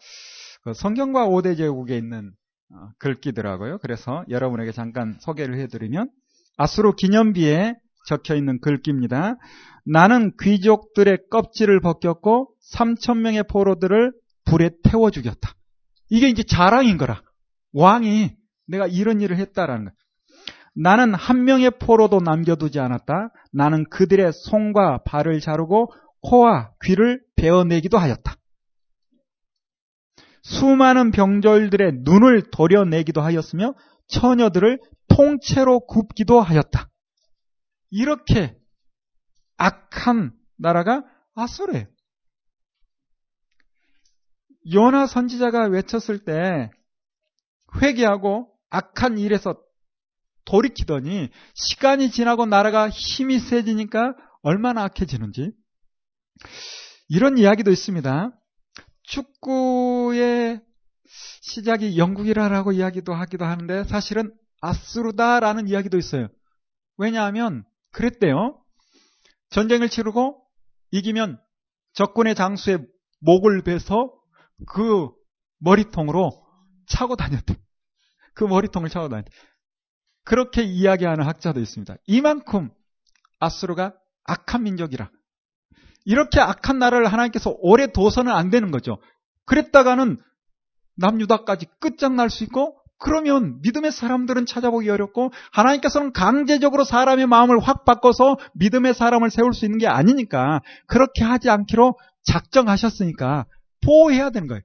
그 성경과 5대 제국에 있는 어, 글귀더라고요. 그래서 여러분에게 잠깐 소개를 해드리면 아수로 기념비에 적혀 있는 글귀입니다. 나는 귀족들의 껍질을 벗겼고 3천 명의 포로들을 불에 태워 죽였다. 이게 이제 자랑인 거라. 왕이 내가 이런 일을 했다라는 거. 나는 한 명의 포로도 남겨두지 않았다. 나는 그들의 손과 발을 자르고 코와 귀를 베어내기도 하였다. 수많은 병졸들의 눈을 도려내기도 하였으며 처녀들을 통째로 굽기도 하였다. 이렇게 악한 나라가 아수르예요. 요나 선지자가 외쳤을 때 회개하고 악한 일에서 돌이키더니 시간이 지나고 나라가 힘이 세지니까 얼마나 악해지는지 이런 이야기도 있습니다. 축구의 시작이 영국이라고 이야기도 하기도 하는데 사실은 아스루다라는 이야기도 있어요. 왜냐하면 그랬대요. 전쟁을 치르고 이기면 적군의 장수의 목을 베서 그 머리통으로 차고 다녔대. 그 머리통을 차고 다녔대. 그렇게 이야기하는 학자도 있습니다. 이만큼 아스루가 악한 민족이라. 이렇게 악한 나라를 하나님께서 오래 둬서는 안 되는 거죠. 그랬다가는 남유다까지 끝장날 수 있고 그러면 믿음의 사람들은 찾아보기 어렵고 하나님께서는 강제적으로 사람의 마음을 확 바꿔서 믿음의 사람을 세울 수 있는 게 아니니까 그렇게 하지 않기로 작정하셨으니까 보호해야 되는 거예요.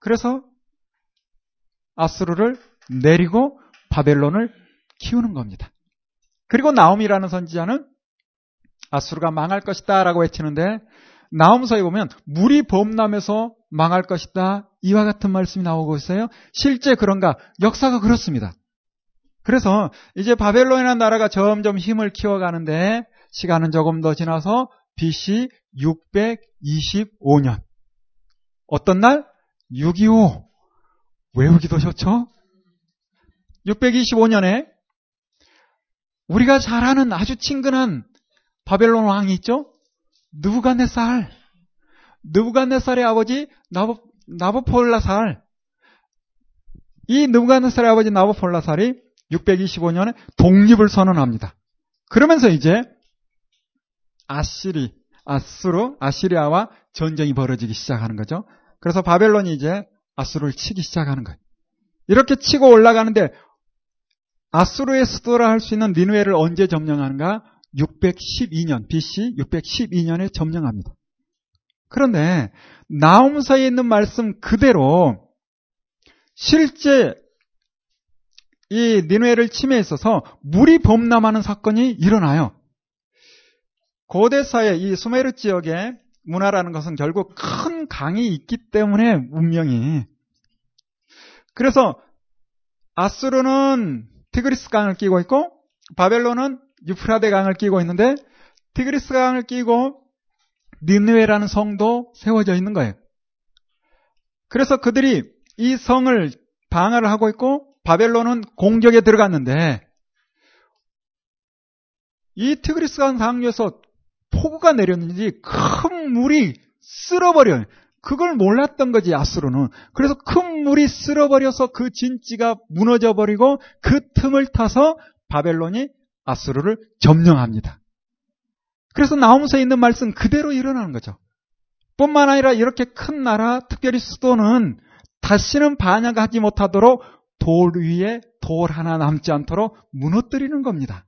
그래서 아스루를 내리고 바벨론을 키우는 겁니다. 그리고 나옴이라는 선지자는 아수르가 망할 것이다 라고 외치는데 나옴서에 보면 물이 범람해서 망할 것이다 이와 같은 말씀이 나오고 있어요. 실제 그런가? 역사가 그렇습니다. 그래서 이제 바벨론이라는 나라가 점점 힘을 키워가는데 시간은 조금 더 지나서 BC 625년 어떤 날? 625 외우기도 좋죠? 625년에 우리가 잘 아는 아주 친근한 바벨론 왕이 있죠? 누부갓네살. 누부갓네살의 아버지 나보폴라살. 이 누부갓네살의 아버지 나보폴라살이 625년에 독립을 선언합니다. 그러면서 이제 아시리, 아수르, 아시리아와 전쟁이 벌어지기 시작하는 거죠. 그래서 바벨론이 이제 아수르를 치기 시작하는 거예요. 이렇게 치고 올라가는데 아수르의 수도라 할 수 있는 니누에를 언제 점령하는가? 612년, BC 612년에 점령합니다. 그런데 나움서에 있는 말씀 그대로 실제 이 니누에를 침해에 있어서 물이 범람하는 사건이 일어나요. 고대사의 이 수메르 지역의 문화라는 것은 결국 큰 강이 있기 때문에 문명이 그래서 아수르는 티그리스 강을 끼고 있고 바벨론은 유프라데 강을 끼고 있는데 티그리스 강을 끼고 니느웨라는 성도 세워져 있는 거예요. 그래서 그들이 이 성을 방어를 하고 있고 바벨론은 공격에 들어갔는데 이 티그리스 강 상류에서 폭우가 내렸는지 큰 물이 쓸어버려요. 그걸 몰랐던 거지 아수르는. 그래서 큰 물이 쓸어버려서 그 진지가 무너져 버리고 그 틈을 타서 바벨론이 아수르를 점령합니다. 그래서 나오면서 있는 말씀 그대로 일어나는 거죠. 뿐만 아니라 이렇게 큰 나라, 특별히 수도는 다시는 반역하지 못하도록 돌 위에 돌 하나 남지 않도록 무너뜨리는 겁니다.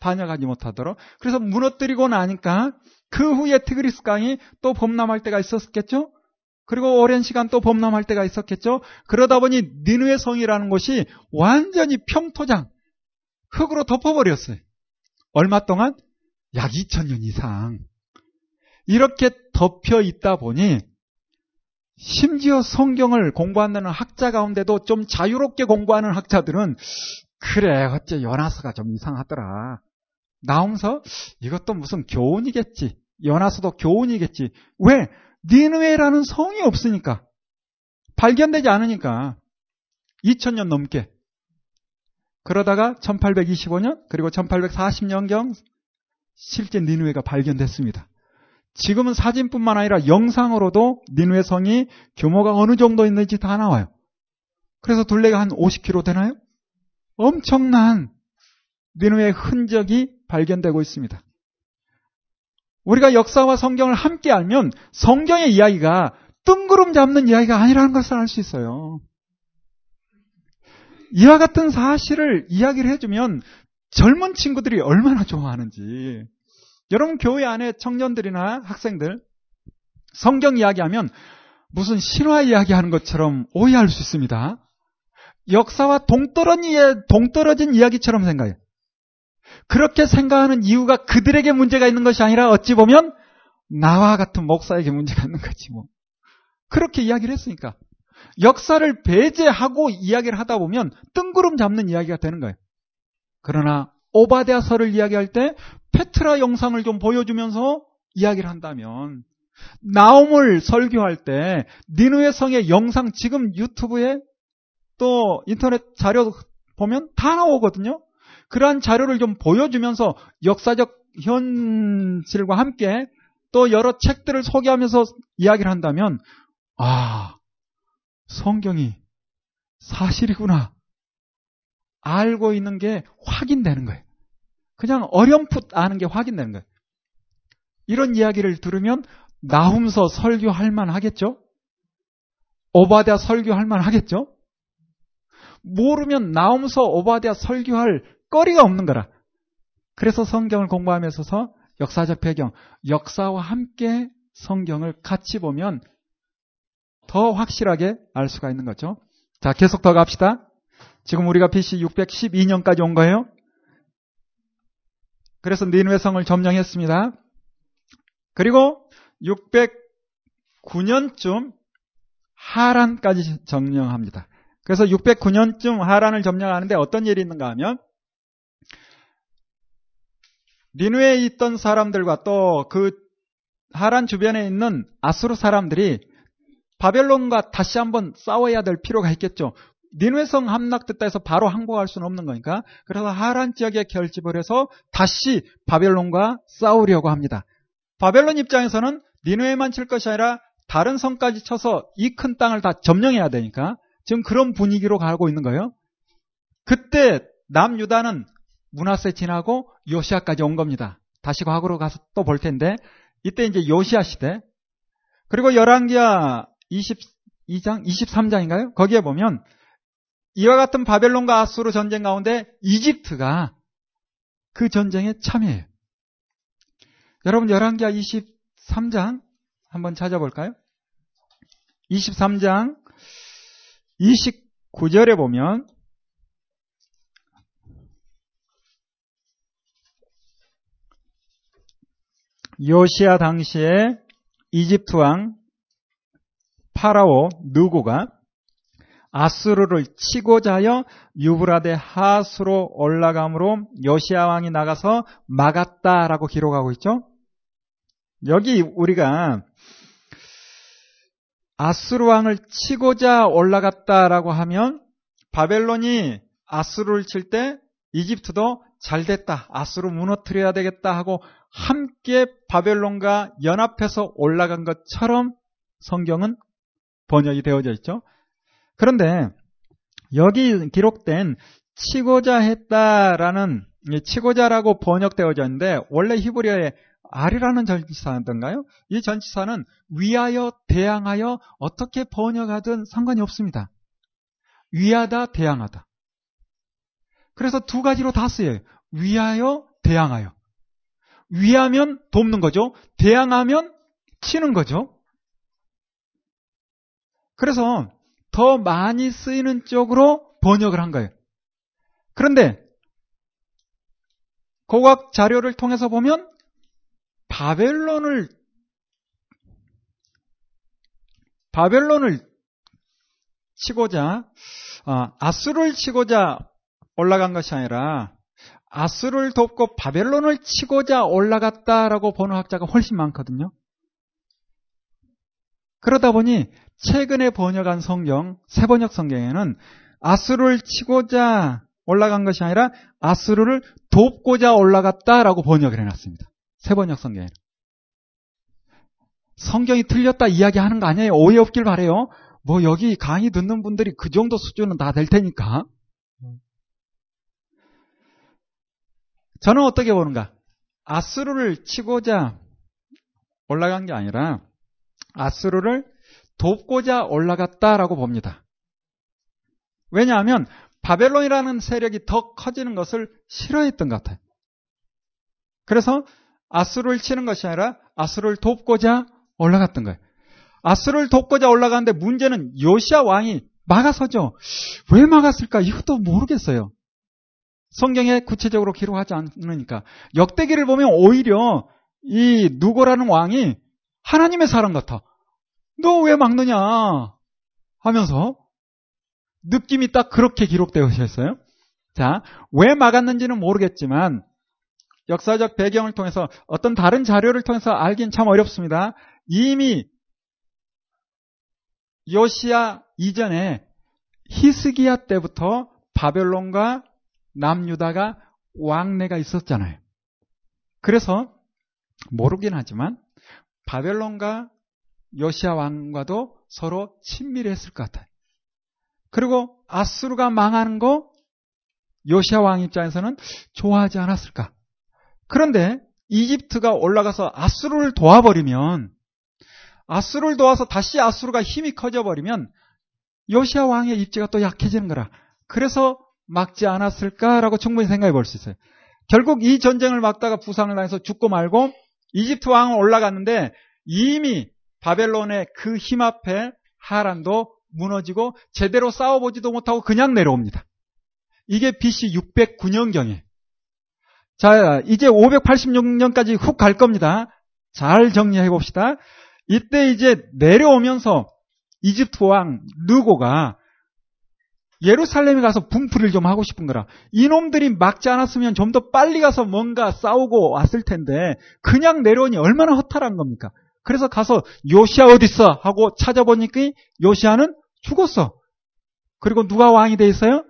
반역하지 못하도록. 그래서 무너뜨리고 나니까 그 후에 티그리스 강이 또 범람할 때가 있었겠죠? 그리고 오랜 시간 또 범람할 때가 있었겠죠? 그러다 보니 니누의 성이라는 곳이 완전히 평토장, 흙으로 덮어버렸어요. 얼마 동안? 약 2000년 이상. 이렇게 덮여 있다 보니 심지어 성경을 공부한다는 학자 가운데도 좀 자유롭게 공부하는 학자들은 그래 어째 연하서가 좀 이상하더라. 나오면서 이것도 무슨 교훈이겠지. 연하서도 교훈이겠지. 왜? 니누에라는 성이 없으니까. 발견되지 않으니까. 2000년 넘게. 그러다가 1825년 그리고 1840년경 실제 니누에가 발견됐습니다. 지금은 사진뿐만 아니라 영상으로도 니누에 성이 규모가 어느 정도 있는지 다 나와요. 그래서 둘레가 한 50km 되나요? 엄청난 니누의 흔적이 발견되고 있습니다. 우리가 역사와 성경을 함께 알면 성경의 이야기가 뜬구름 잡는 이야기가 아니라는 것을 알 수 있어요. 이와 같은 사실을 이야기를 해주면 젊은 친구들이 얼마나 좋아하는지. 여러분 교회 안에 청년들이나 학생들 성경 이야기하면 무슨 신화 이야기하는 것처럼 오해할 수 있습니다. 역사와 동떨어진, 이야기처럼 생각해요. 그렇게 생각하는 이유가 그들에게 문제가 있는 것이 아니라 어찌 보면 나와 같은 목사에게 문제가 있는 거지 뭐. 그렇게 이야기를 했으니까. 역사를 배제하고 이야기를 하다 보면 뜬구름 잡는 이야기가 되는 거예요. 그러나 오바데아서를 이야기할 때 페트라 영상을 좀 보여주면서 이야기를 한다면 나옴을 설교할 때 니누의 성의 영상 지금 유튜브에 또 인터넷 자료 보면 다 나오거든요. 그러한 자료를 좀 보여주면서 역사적 현실과 함께 또 여러 책들을 소개하면서 이야기를 한다면 아 성경이 사실이구나 알고 있는 게 확인되는 거예요. 그냥 어렴풋 아는 게 확인되는 거예요. 이런 이야기를 들으면 나훔서 설교할 만 하겠죠? 오바댜 설교할 만 하겠죠? 모르면 나훔서 오바댜 설교할 거리가 없는 거라. 그래서 성경을 공부하면서 역사적 배경, 역사와 함께 성경을 같이 보면 더 확실하게 알 수가 있는 거죠. 자, 계속 더 갑시다. 지금 우리가 BC 612년까지 온 거예요. 그래서 니누의 성을 점령했습니다. 그리고 609년쯤 하란까지 점령합니다. 그래서 609년쯤 하란을 점령하는데 어떤 일이 있는가 하면 니누에 있던 사람들과 또 그 하란 주변에 있는 아수르 사람들이 바벨론과 다시 한번 싸워야 될 필요가 있겠죠. 니누에성 함락됐다 해서 바로 항복할 수는 없는 거니까. 그래서 하란 지역에 결집을 해서 다시 바벨론과 싸우려고 합니다. 바벨론 입장에서는 니누에만 칠 것이 아니라 다른 성까지 쳐서 이 큰 땅을 다 점령해야 되니까 지금 그런 분위기로 가고 있는 거예요. 그때 남유다는 문하세 지나고 요시아까지 온 겁니다. 다시 과거로 가서 또 볼 텐데 이때 이제 요시아 시대 그리고 열왕기하 22장 23장인가요? 거기에 보면 이와 같은 바벨론과 아수르 전쟁 가운데 이집트가 그 전쟁에 참여해요. 여러분 열왕기하 23장 한번 찾아볼까요? 23장 29절에 보면 요시아 당시에 이집트 왕 파라오 누구가 아수르를 치고자 하여 유브라데 하수로 올라감으로 요시아 왕이 나가서 막았다라고 기록하고 있죠. 여기 우리가 아수르 왕을 치고자 올라갔다라고 하면 바벨론이 아수르를 칠 때 이집트도 잘 됐다. 아수르 무너뜨려야 되겠다 하고 함께 바벨론과 연합해서 올라간 것처럼 성경은 번역이 되어져 있죠. 그런데 여기 기록된 치고자 했다라는 치고자라고 번역되어져 있는데 원래 히브리어에 아리라는 전치사던가요? 이 전치사는 위하여 대항하여 어떻게 번역하든 상관이 없습니다. 위하다 대항하다. 그래서 두 가지로 다 쓰여요. 위하여 대항하여. 위하면 돕는 거죠. 대항하면 치는 거죠. 그래서 더 많이 쓰이는 쪽으로 번역을 한 거예요. 그런데 고각 자료를 통해서 보면 바벨론을 바벨론을 치고자 아, 아수를 치고자 올라간 것이 아니라 아수를 돕고 바벨론을 치고자 올라갔다라고 보는 학자가 훨씬 많거든요. 그러다 보니 최근에 번역한 성경, 세번역 성경에는 아수를 치고자 올라간 것이 아니라 아수르를 돕고자 올라갔다라고 번역을 해놨습니다. 세번역 성경에는. 성경이 틀렸다 이야기하는 거 아니에요. 오해 없길 바래요. 뭐 여기 강의 듣는 분들이 그 정도 수준은 다 될 테니까. 저는 어떻게 보는가? 아수르를 치고자 올라간 게 아니라 아수르를 돕고자 올라갔다라고 봅니다. 왜냐하면 바벨론이라는 세력이 더 커지는 것을 싫어했던 것 같아요. 그래서 아수르를 치는 것이 아니라 아수르를 돕고자 올라갔던 거예요. 아수르를 돕고자 올라가는데 문제는 요시아 왕이 막아서죠. 왜 막았을까? 이것도 모르겠어요. 성경에 구체적으로 기록하지 않으니까. 역대기를 보면 오히려 이 누고라는 왕이 하나님의 사람 같아. 너 왜 막느냐? 하면서 느낌이 딱 그렇게 기록되어 있어요. 자, 왜 막았는지는 모르겠지만 역사적 배경을 통해서 어떤 다른 자료를 통해서 알긴 참 어렵습니다. 이미 요시아 이전에 히스기야 때부터 바벨론과 남유다가 왕래가 있었잖아요. 그래서 모르긴 하지만 바벨론과 요시아 왕과도 서로 친밀했을 것 같아요. 그리고 아수르가 망하는 거 요시아 왕 입장에서는 좋아하지 않았을까? 그런데 이집트가 올라가서 아수르를 도와버리면 아수르를 도와서 다시 아수르가 힘이 커져버리면 요시아 왕의 입지가 또 약해지는 거라. 그래서 막지 않았을까라고 충분히 생각해 볼 수 있어요. 결국 이 전쟁을 막다가 부상을 당해서 죽고 말고 이집트 왕은 올라갔는데 이미 바벨론의 그 힘 앞에 하란도 무너지고 제대로 싸워보지도 못하고 그냥 내려옵니다. 이게 BC 609년경에. 자, 이제 586년까지 훅 갈 겁니다. 잘 정리해 봅시다. 이때 이제 내려오면서 이집트 왕 누고가 예루살렘에 가서 분풀이를 좀 하고 싶은 거라. 이놈들이 막지 않았으면 좀 더 빨리 가서 뭔가 싸우고 왔을 텐데 그냥 내려오니 얼마나 허탈한 겁니까? 그래서 가서 요시아 어딨어? 하고 찾아보니까 요시아는 죽었어. 그리고 누가 왕이 돼 있어요?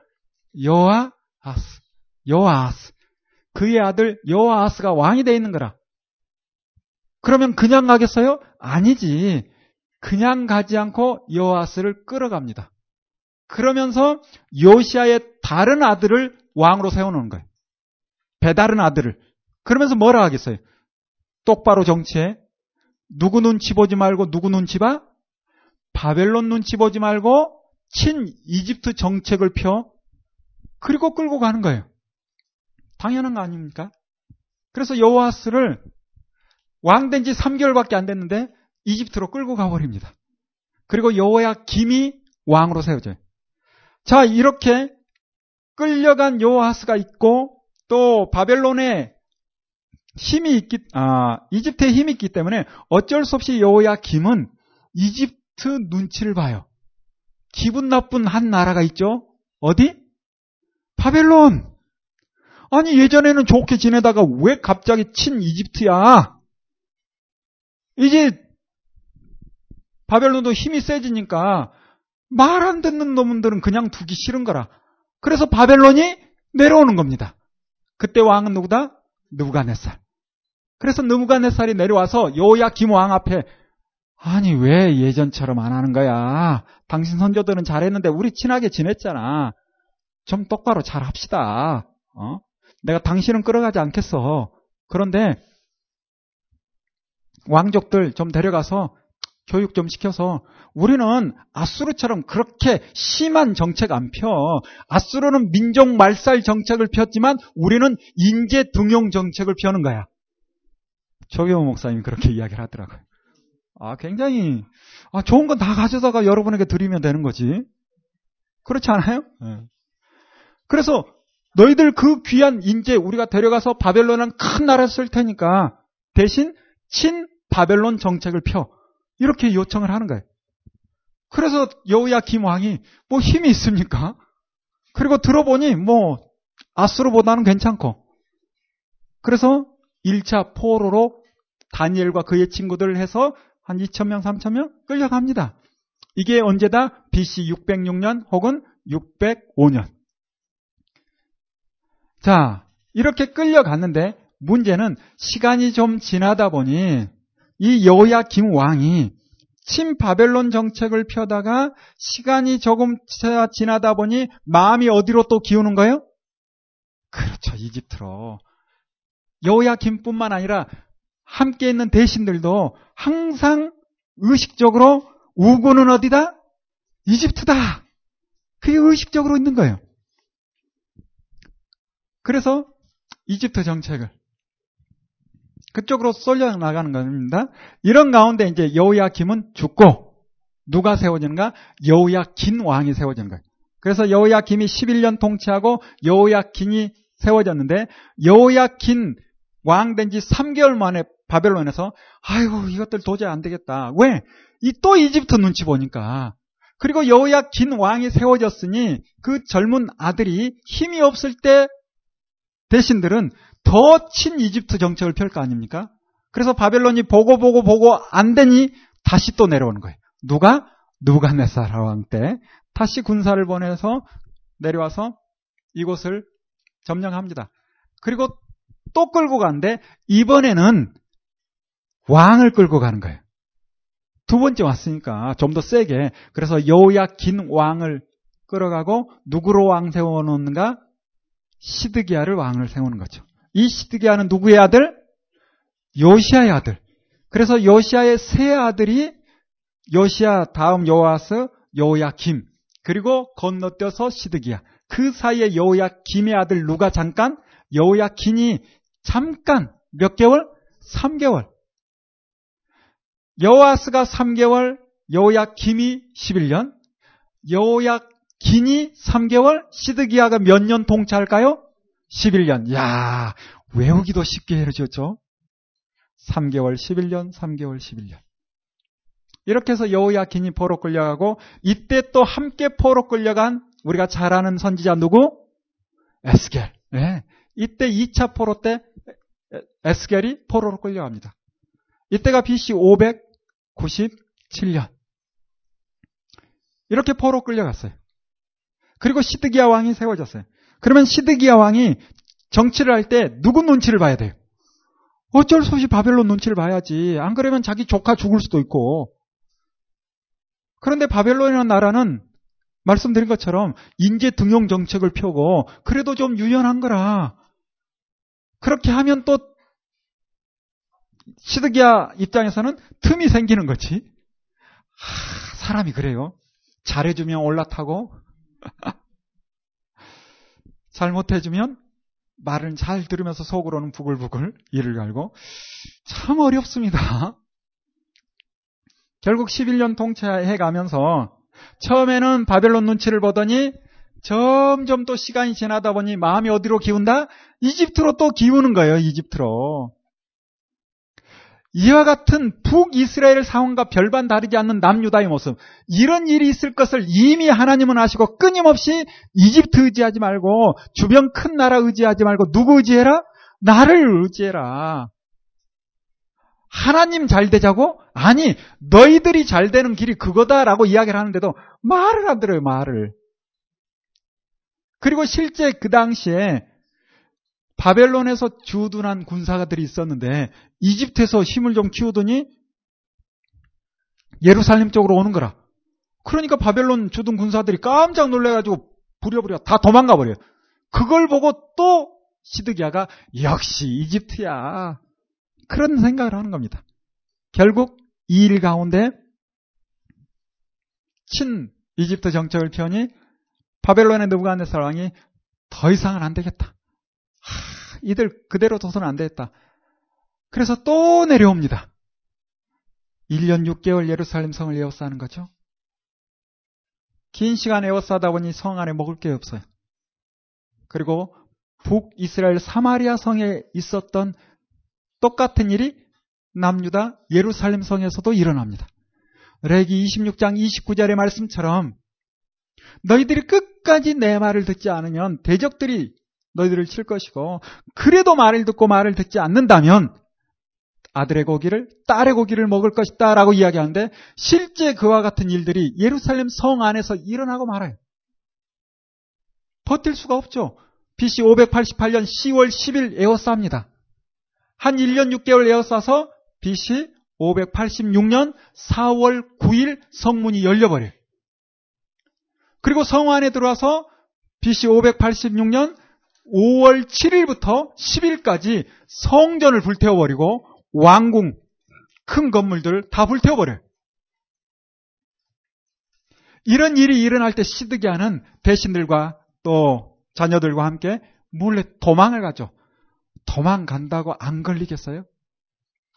여호아스. 여호아스. 그의 아들 여호아스가 왕이 돼 있는 거라. 그러면 그냥 가겠어요? 아니지. 그냥 가지 않고 여호아스를 끌어갑니다. 그러면서 요시아의 다른 아들을 왕으로 세워놓은 거예요. 배다른 아들을. 그러면서 뭐라 하겠어요? 똑바로 정치해. 누구 눈치 보지 말고 누구 눈치 봐? 바벨론 눈치 보지 말고 친 이집트 정책을 펴. 그리고 끌고 가는 거예요. 당연한 거 아닙니까? 그래서 여호아스를 왕된 지 3개월밖에 안 됐는데 이집트로 끌고 가버립니다. 그리고 여호야 김이 왕으로 세워져요. 자, 이렇게 끌려간 여호아스가 있고 또 바벨론에 힘이 있기, 아, 이집트에 힘이 있기 때문에 어쩔 수 없이 여호야 김은 이집트 눈치를 봐요. 기분 나쁜 한 나라가 있죠? 어디? 바벨론! 아니, 예전에는 좋게 지내다가 왜 갑자기 친 이집트야? 이제 바벨론도 힘이 세지니까 말 안 듣는 놈들은 그냥 두기 싫은 거라. 그래서 바벨론이 내려오는 겁니다. 그때 왕은 누구다? 느부갓네살. 그래서 느부갓네살이 내려와서 여호야 김왕 앞에 아니 왜 예전처럼 안 하는 거야? 당신 선조들은 잘했는데 우리 친하게 지냈잖아. 좀 똑바로 잘 합시다. 어? 내가 당신은 끌어가지 않겠어. 그런데 왕족들 좀 데려가서 교육 좀 시켜서 우리는 아수르처럼 그렇게 심한 정책 안 펴. 아수르는 민족 말살 정책을 폈지만 우리는 인재 등용 정책을 펴는 거야. 조경호 목사님이 그렇게 [LAUGHS] 이야기를 하더라고요. 아, 굉장히, 아, 좋은 건 다 가져다가 여러분에게 드리면 되는 거지. 그렇지 않아요? 네. 그래서 너희들 그 귀한 인재 우리가 데려가서 바벨론은 큰 나라 쓸 테니까 대신 친 바벨론 정책을 펴. 이렇게 요청을 하는 거예요. 그래서 여우야 김왕이 뭐 힘이 있습니까? 그리고 들어보니 뭐 아수르보다는 괜찮고. 그래서 1차 포로로 다니엘과 그의 친구들을 해서 한 2천명, 3천명 끌려갑니다. 이게 언제다? BC 606년 혹은 605년. 자, 이렇게 끌려갔는데 문제는 시간이 좀 지나다 보니 이 여호야 김 왕이 친 바벨론 정책을 펴다가 시간이 조금 지나다 보니 마음이 어디로 또 기우는 거예요? 그렇죠. 이집트로. 여호야 김뿐만 아니라 함께 있는 대신들도 항상 의식적으로 우고는 어디다? 이집트다. 그게 의식적으로 있는 거예요. 그래서 이집트 정책을 그쪽으로 쏠려 나가는 겁니다. 이런 가운데 이제 여우야김은 죽고 누가 세워지는가? 여우야긴 왕이 세워지는 거예요. 그래서 여우야김이 11년 통치하고 여우야긴이 세워졌는데 여우야긴 왕 된 지 3개월 만에 바벨론에서 아이고 이것들 도저히 안 되겠다. 왜? 이 또 이집트 눈치 보니까. 그리고 여우야긴 왕이 세워졌으니 그 젊은 아들이 힘이 없을 때 대신들은 더 친 이집트 정책을 펼 거 아닙니까? 그래서 바벨론이 보고 보고 보고 안 되니 다시 또 내려오는 거예요. 누가? 누가네살 왕때 다시 군사를 보내서 내려와서 이곳을 점령합니다. 그리고 또 끌고 가는데 이번에는 왕을 끌고 가는 거예요. 두 번째 왔으니까 좀 더 세게 그래서 여우야긴 왕을 끌어가고 누구로 왕 세워놓는가? 시드기야를 왕을 세우는 거죠. 이 시드기야는 누구의 아들? 요시아의 아들. 그래서 요시아의 세 아들이 요시아 다음 요아스, 요야김 그리고 건너뛰어서 시드기야. 그 사이에 요야김의 아들 누가 잠깐 요야긴이 잠깐 몇 개월? 3개월. 여호아스가 3개월, 여호야김이 11년, 여호야긴이 3개월, 시드기야가 몇 년 통치할까요? 11년. 야 외우기도 쉽게 해주셨죠? 3개월 11년, 3개월 11년. 이렇게 해서 여호야긴이 포로 끌려가고 이때 또 함께 포로 끌려간 우리가 잘 아는 선지자 누구? 에스겔. 네. 이때 2차 포로 때 에스겔이 포로로 끌려갑니다. 이때가 BC 597년. 이렇게 포로 끌려갔어요. 그리고 시드기야 왕이 세워졌어요. 그러면 시드기야 왕이 정치를 할 때 누구 눈치를 봐야 돼요? 어쩔 수 없이 바벨론 눈치를 봐야지. 안 그러면 자기 조카 죽을 수도 있고. 그런데 바벨론이라는 나라는 말씀드린 것처럼 인재 등용 정책을 펴고 그래도 좀 유연한 거라. 그렇게 하면 또 시드기야 입장에서는 틈이 생기는 거지. 하, 사람이 그래요. 잘해주면 올라타고 [LAUGHS] 잘못해주면 말을 잘 들으면서 속으로는 부글부글 이를 갈고 참 어렵습니다. 결국 11년 통치해 가면서 처음에는 바벨론 눈치를 보더니 점점 또 시간이 지나다 보니 마음이 어디로 기운다? 이집트로 또 기우는 거예요, 이집트로. 이와 같은 북이스라엘 상황과 별반 다르지 않는 남유다의 모습. 이런 일이 있을 것을 이미 하나님은 아시고 끊임없이 이집트 의지하지 말고 주변 큰 나라 의지하지 말고 누구 의지해라? 나를 의지해라. 하나님 잘 되자고? 아니, 너희들이 잘 되는 길이 그거다라고 이야기를 하는데도 말을 안 들어요, 말을. 그리고 실제 그 당시에 바벨론에서 주둔한 군사들이 있었는데 이집트에서 힘을 좀 키우더니 예루살렘 쪽으로 오는 거라. 그러니까 바벨론 주둔 군사들이 깜짝 놀래가지고 부려부려 다 도망가 버려요. 그걸 보고 또 시드기야가 역시 이집트야. 그런 생각을 하는 겁니다. 결국 이 일 가운데 친 이집트 정책을 펴니 바벨론의 느부갓네살 왕이 더 이상은 안 되겠다. 하, 이들 그대로 둬서는 안 되겠다. 그래서 또 내려옵니다. 1년 6개월 예루살렘 성을 에워싸는 거죠. 긴 시간 에워싸다 보니 성 안에 먹을 게 없어요. 그리고 북이스라엘 사마리아 성에 있었던 똑같은 일이 남유다 예루살렘 성에서도 일어납니다. 레기 26장 29절의 말씀처럼 너희들이 끝까지 내 말을 듣지 않으면 대적들이 너희들을 칠 것이고 그래도 말을 듣고 말을 듣지 않는다면 아들의 고기를 딸의 고기를 먹을 것이다 라고 이야기하는데 실제 그와 같은 일들이 예루살렘 성 안에서 일어나고 말아요. 버틸 수가 없죠. BC 588년 10월 10일 에워쌉니다. 한 1년 6개월 에워싸서 BC 586년 4월 9일 성문이 열려버려요. 그리고 성 안에 들어와서 BC 586년 5월 7일부터 10일까지 성전을 불태워버리고 왕궁, 큰 건물들 다 불태워버려요. 이런 일이 일어날 때 시드기야는 대신들과 또 자녀들과 함께 몰래 도망을 가죠. 도망간다고 안 걸리겠어요?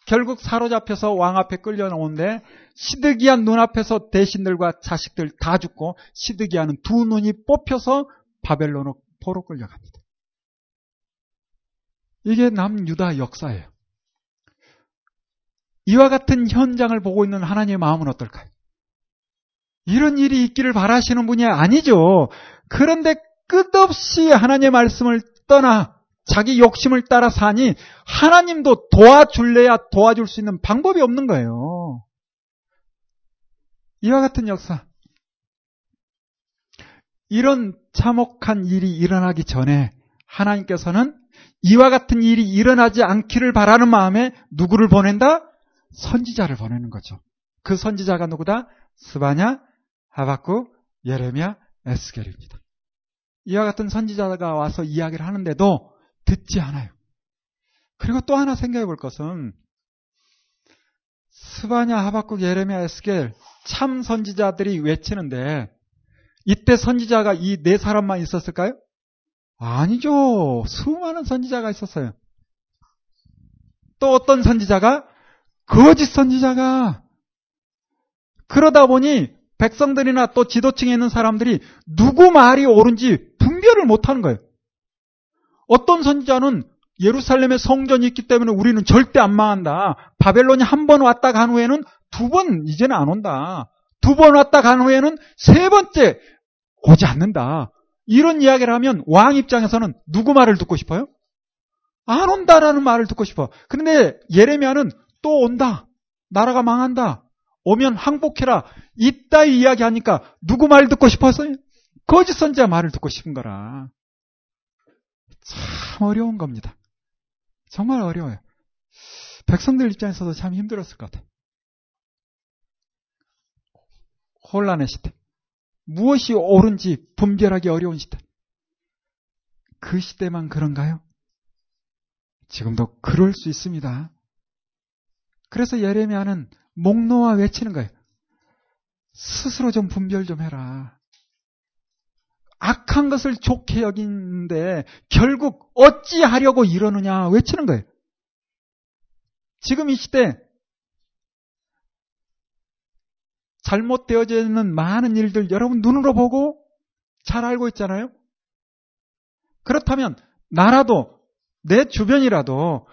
결국 사로잡혀서 왕 앞에 끌려나오는데 시드기야 눈앞에서 대신들과 자식들 다 죽고 시드기야는 두 눈이 뽑혀서 바벨론으로 포로 끌려갑니다. 이게 남유다 역사예요. 이와 같은 현장을 보고 있는 하나님의 마음은 어떨까요? 이런 일이 있기를 바라시는 분이 아니죠. 그런데 끝없이 하나님의 말씀을 떠나 자기 욕심을 따라 사니 하나님도 도와줄래야 도와줄 수 있는 방법이 없는 거예요. 이와 같은 역사. 이런 참혹한 일이 일어나기 전에 하나님께서는 이와 같은 일이 일어나지 않기를 바라는 마음에 누구를 보낸다? 선지자를 보내는 거죠. 그 선지자가 누구다? 스바냐, 하박구, 예레미야, 에스겔입니다. 이와 같은 선지자가 와서 이야기를 하는데도 듣지 않아요. 그리고 또 하나 생각해 볼 것은 스바냐, 하박국, 예레미야, 에스겔 참 선지자들이 외치는데 이때 선지자가 이 네 사람만 있었을까요? 아니죠. 수많은 선지자가 있었어요. 또 어떤 선지자가 거짓 선지자가 그러다 보니 백성들이나 또 지도층에 있는 사람들이 누구 말이 옳은지 분별을 못하는 거예요. 어떤 선지자는 예루살렘에 성전이 있기 때문에 우리는 절대 안 망한다. 바벨론이 한 번 왔다 간 후에는 두 번 이제는 안 온다. 두 번 왔다 간 후에는 세 번째 오지 않는다. 이런 이야기를 하면 왕 입장에서는 누구 말을 듣고 싶어요? 안 온다라는 말을 듣고 싶어. 그런데 예레미야는 또 온다. 나라가 망한다. 오면 항복해라. 이따위 이야기하니까 누구 말 듣고 싶어서요? 거짓 선지자 말을 듣고 싶은 거라. 참 어려운 겁니다. 정말 어려워요. 백성들 입장에서도 참 힘들었을 것 같아요. 혼란의 시대. 무엇이 옳은지 분별하기 어려운 시대. 그 시대만 그런가요? 지금도 그럴 수 있습니다. 그래서 예레미야는 목 놓아 외치는 거예요. 스스로 좀 분별 좀 해라. 악한 것을 좋게 여기는데 결국 어찌하려고 이러느냐 외치는 거예요. 지금 이 시대 잘못되어져 있는 많은 일들 여러분 눈으로 보고 잘 알고 있잖아요. 그렇다면 나라도 내 주변이라도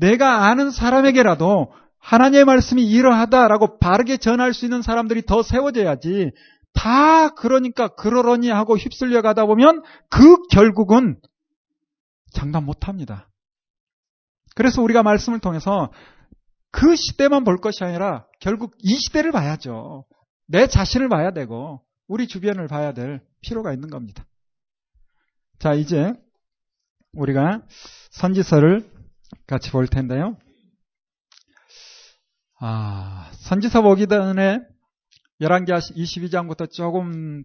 내가 아는 사람에게라도 하나님의 말씀이 이러하다라고 바르게 전할 수 있는 사람들이 더 세워져야지 다 그러니까 그러려니 하고 휩쓸려 가다 보면 그 결국은 장담 못 합니다. 그래서 우리가 말씀을 통해서 그 시대만 볼 것이 아니라 결국 이 시대를 봐야죠. 내 자신을 봐야 되고 우리 주변을 봐야 될 필요가 있는 겁니다. 자, 이제 우리가 선지서를 같이 볼 텐데요. 아, 선지서 보기 전에 11개 22장부터 조금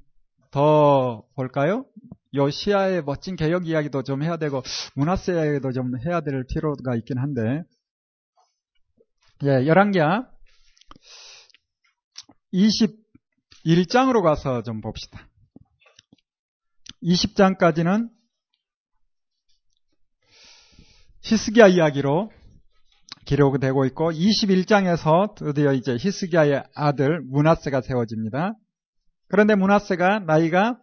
더 볼까요? 요시아의 멋진 개혁 이야기도 좀 해야 되고 문화세 이야기도 좀 해야 될 필요가 있긴 한데 예, 11개 21장으로 가서 좀 봅시다. 20장까지는 히스기야 이야기로 기록되고 있고 21장에서 드디어 이제 히스기야의 아들 문하세가 세워집니다. 그런데 문하세가 나이가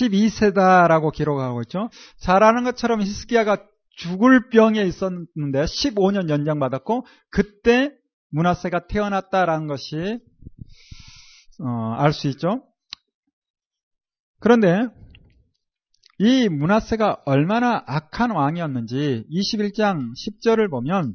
12세다라고 기록하고 있죠. 잘 아는 것처럼 히스기야가 죽을 병에 있었는데 15년 연장받았고 그때 문하세가 태어났다라는 것이 어, 알 수 있죠. 그런데 이 문하세가 얼마나 악한 왕이었는지 21장 10절을 보면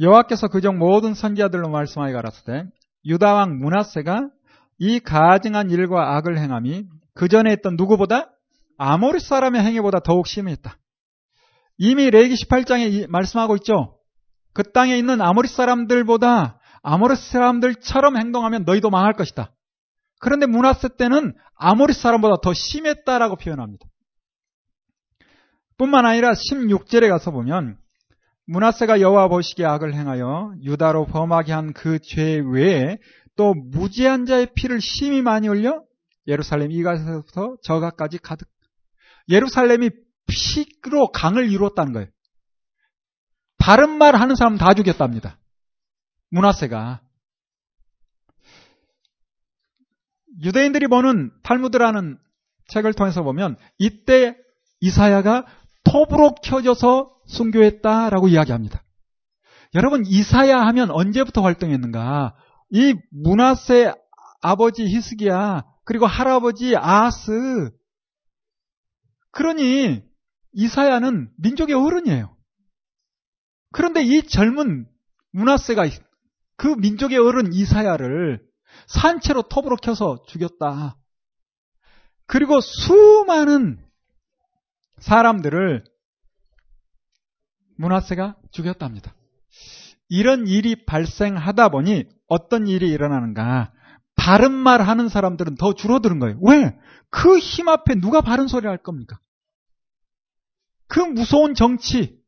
여호와께서 그중 모든 선지자들로 말씀하여 가라사 때 유다 왕 문하세가 이 가증한 일과 악을 행함이 그 전에 했던 누구보다 아모리 사람의 행위보다 더욱 심했다. 이미 레기 18장에 말씀하고 있죠. 그 땅에 있는 아모리 사람들보다 아모리 사람들처럼 행동하면 너희도 망할 것이다. 그런데 문하세 때는 아모리 사람보다 더 심했다라고 표현합니다. 뿐만 아니라 16절에 가서 보면 문하세가 여호와 보시기에 악을 행하여 유다로 범하게 한 그 죄 외에 또 무지한 자의 피를 심히 많이 흘려 예루살렘 이가서부터 저가까지 가득 예루살렘이 피로 강을 이루었다는 거예요. 바른 말 하는 사람 다 죽였답니다. 문하세가 유대인들이 보는 탈무드라는 책을 통해서 보면 이때 이사야가 톱으로 켜져서 순교했다라고 이야기합니다. 여러분 이사야 하면 언제부터 활동했는가? 이 문하세 아버지 히스기야 그리고 할아버지 아스 그러니 이사야는 민족의 어른이에요. 그런데 이 젊은 문하세가 그 민족의 어른 이사야를 산채로 톱으로 켜서 죽였다. 그리고 수많은 사람들을 문하세가 죽였답니다. 이런 일이 발생하다 보니 어떤 일이 일어나는가? 바른 말 하는 사람들은 더 줄어드는 거예요. 왜? 그 힘 앞에 누가 바른 소리 할 겁니까? 그 무서운 정치,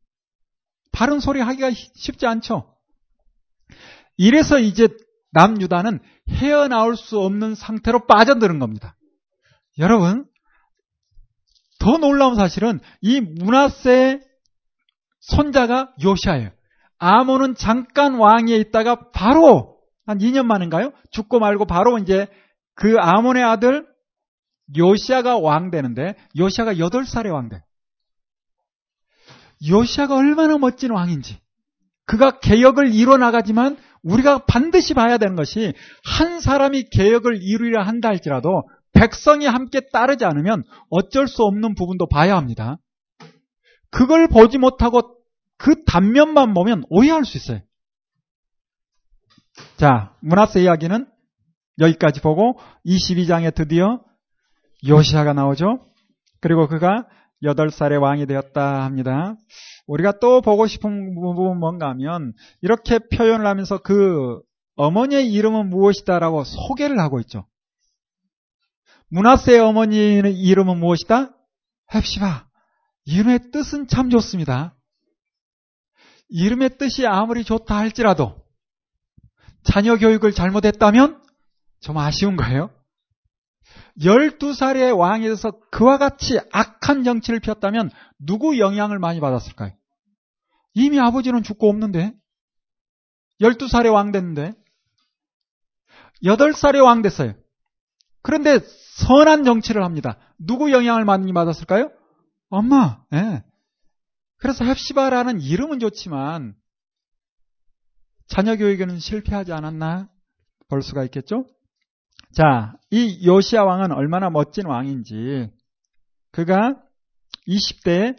바른 소리 하기가 쉽지 않죠? 이래서 이제 남유다는 헤어나올 수 없는 상태로 빠져드는 겁니다. 여러분, 더 놀라운 사실은 이 문하세 손자가 요시아예요. 아몬은 잠깐 왕위에 있다가 바로 한 2년 만인가요? 죽고 말고 바로 이제 그 아몬의 아들 요시아가 왕 되는데 요시아가 8살에 왕 돼. 요시아가 얼마나 멋진 왕인지. 그가 개혁을 이뤄 나가지만 우리가 반드시 봐야 되는 것이 한 사람이 개혁을 이루려 한다 할지라도 백성이 함께 따르지 않으면 어쩔 수 없는 부분도 봐야 합니다. 그걸 보지 못하고 그 단면만 보면 오해할 수 있어요. 자, 문하세 이야기는 여기까지 보고 22장에 드디어 요시아가 나오죠. 그리고 그가 8살의 왕이 되었다 합니다. 우리가 또 보고 싶은 부분은 뭔가 하면 이렇게 표현을 하면서 그 어머니의 이름은 무엇이다라고 소개를 하고 있죠. 문하세의 어머니의 이름은 무엇이다? 헵시바. 이름의 뜻은 참 좋습니다. 이름의 뜻이 아무리 좋다 할지라도 자녀 교육을 잘못했다면 좀 아쉬운 거예요. 12살의 왕이 돼서 그와 같이 악한 정치를 폈다면 누구 영향을 많이 받았을까요? 이미 아버지는 죽고 없는데 12살의 왕 됐는데 8살의 왕 됐어요. 그런데 선한 정치를 합니다. 누구 영향을 많이 받았을까요? 엄마. 예. 그래서 헵시바라는 이름은 좋지만 자녀 교육에는 실패하지 않았나 볼 수가 있겠죠? 자, 이 요시아 왕은 얼마나 멋진 왕인지 그가 20대에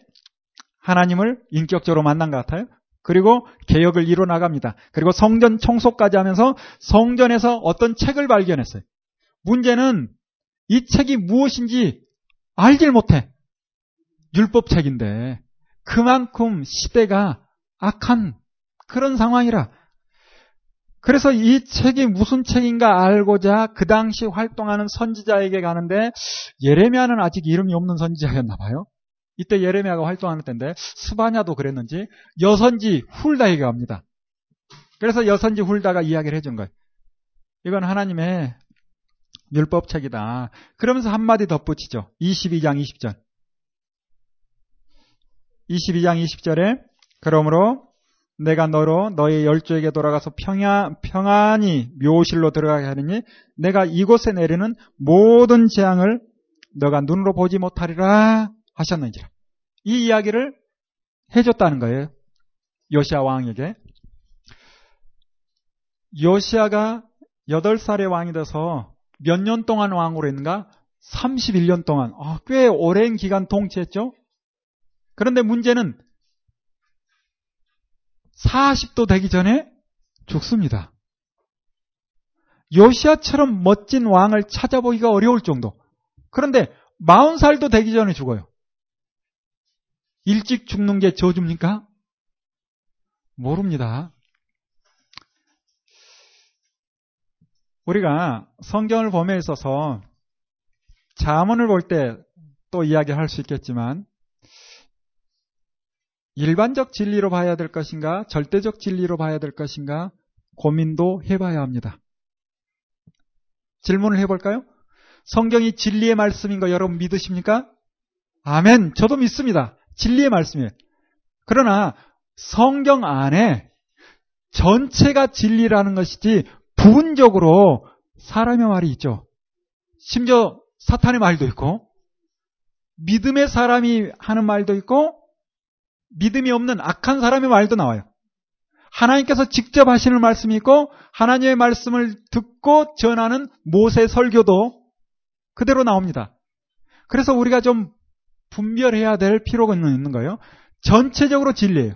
하나님을 인격적으로 만난 것 같아요. 그리고 개혁을 이뤄 나갑니다. 그리고 성전 청소까지 하면서 성전에서 어떤 책을 발견했어요. 문제는 이 책이 무엇인지 알질 못해. 율법책인데 그만큼 시대가 악한 그런 상황이라 그래서 이 책이 무슨 책인가 알고자 그 당시 활동하는 선지자에게 가는데 예레미야는 아직 이름이 없는 선지자였나 봐요. 이때 예레미야가 활동하는 때인데 스바냐도 그랬는지 여선지 훌다에게 갑니다. 그래서 여선지 훌다가 이야기를 해준 거예요. 이건 하나님의 율법책이다. 그러면서 한마디 덧붙이죠. 22장 20절. 22장 20절에 그러므로 내가 너로 너의 열조에게 돌아가서 평야, 평안히 묘실로 들어가게 하느니 내가 이곳에 내리는 모든 재앙을 너가 눈으로 보지 못하리라 하셨는지라. 이 이야기를 해줬다는 거예요. 요시아 왕에게. 요시아가 8살의 왕이 돼서 몇 년 동안 왕으로 했는가? 31년 동안. 아, 꽤 오랜 기간 통치했죠? 그런데 문제는 40도 되기 전에 죽습니다. 요시아처럼 멋진 왕을 찾아보기가 어려울 정도. 그런데 40살도 되기 전에 죽어요. 일찍 죽는 게 저주입니까? 모릅니다. 우리가 성경을 봄에 있어서 자문을 볼 때 또 이야기할 수 있겠지만 일반적 진리로 봐야 될 것인가, 절대적 진리로 봐야 될 것인가 고민도 해봐야 합니다. 질문을 해볼까요? 성경이 진리의 말씀인 거 여러분 믿으십니까? 아멘. 저도 믿습니다. 진리의 말씀이에요. 그러나 성경 안에 전체가 진리라는 것이지 부분적으로 사람의 말이 있죠. 심지어 사탄의 말도 있고 믿음의 사람이 하는 말도 있고 믿음이 없는 악한 사람의 말도 나와요. 하나님께서 직접 하시는 말씀이 있고 하나님의 말씀을 듣고 전하는 모세 설교도 그대로 나옵니다. 그래서 우리가 좀 분별해야 될 필요가 있는 거예요. 전체적으로 진리예요.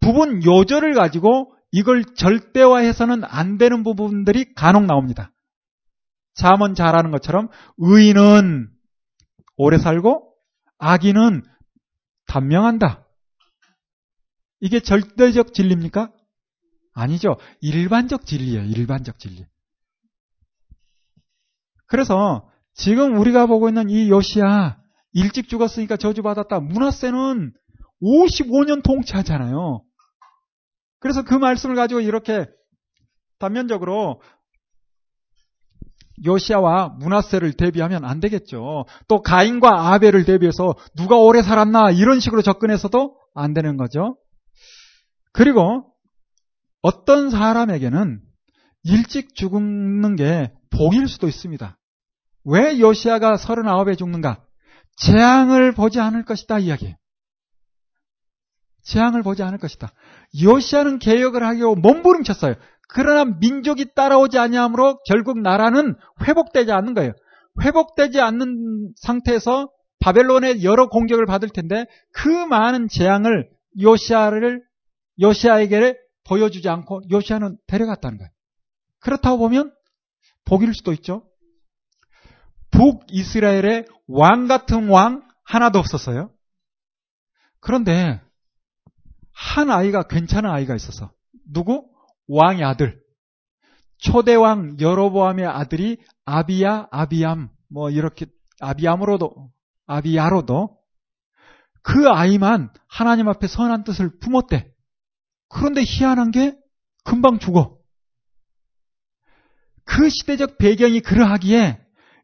부분 요절을 가지고 이걸 절대화해서는 안 되는 부분들이 간혹 나옵니다. 잠언 잘하는 것처럼 의인은 오래 살고 악인은 단명한다. 이게 절대적 진리입니까? 아니죠. 일반적 진리예요. 일반적 진리. 그래서 지금 우리가 보고 있는 이 요시야 일찍 죽었으니까 저주받았다. 문하세는 55년 통치하잖아요. 그래서 그 말씀을 가지고 이렇게 단면적으로 요시아와 문하세를 대비하면 안 되겠죠. 또 가인과 아벨을 대비해서 누가 오래 살았나 이런 식으로 접근해서도 안 되는 거죠. 그리고 어떤 사람에게는 일찍 죽는 게 복일 수도 있습니다. 왜 요시아가 39에 죽는가? 재앙을 보지 않을 것이다 이야기예요. 재앙을 보지 않을 것이다. 요시아는 개혁을 하려고 몸부림쳤어요. 그러나 민족이 따라오지 아니하므로 결국 나라는 회복되지 않는 거예요. 회복되지 않는 상태에서 바벨론의 여러 공격을 받을 텐데 그 많은 재앙을 요시아를 요시아에게 보여주지 않고 요시아는 데려갔다는 거예요. 그렇다고 보면 복일 수도 있죠. 북이스라엘의 왕 같은 왕 하나도 없었어요. 그런데 한 아이가 괜찮은 아이가 있어서 누구? 왕의 아들. 초대왕 여로보암의 아들이 아비야, 아비암, 뭐 이렇게 아비암으로도 아비야로도 그 아이만 하나님 앞에 선한 뜻을 품었대. 그런데 희한한 게 금방 죽어. 그 시대적 배경이 그러하기에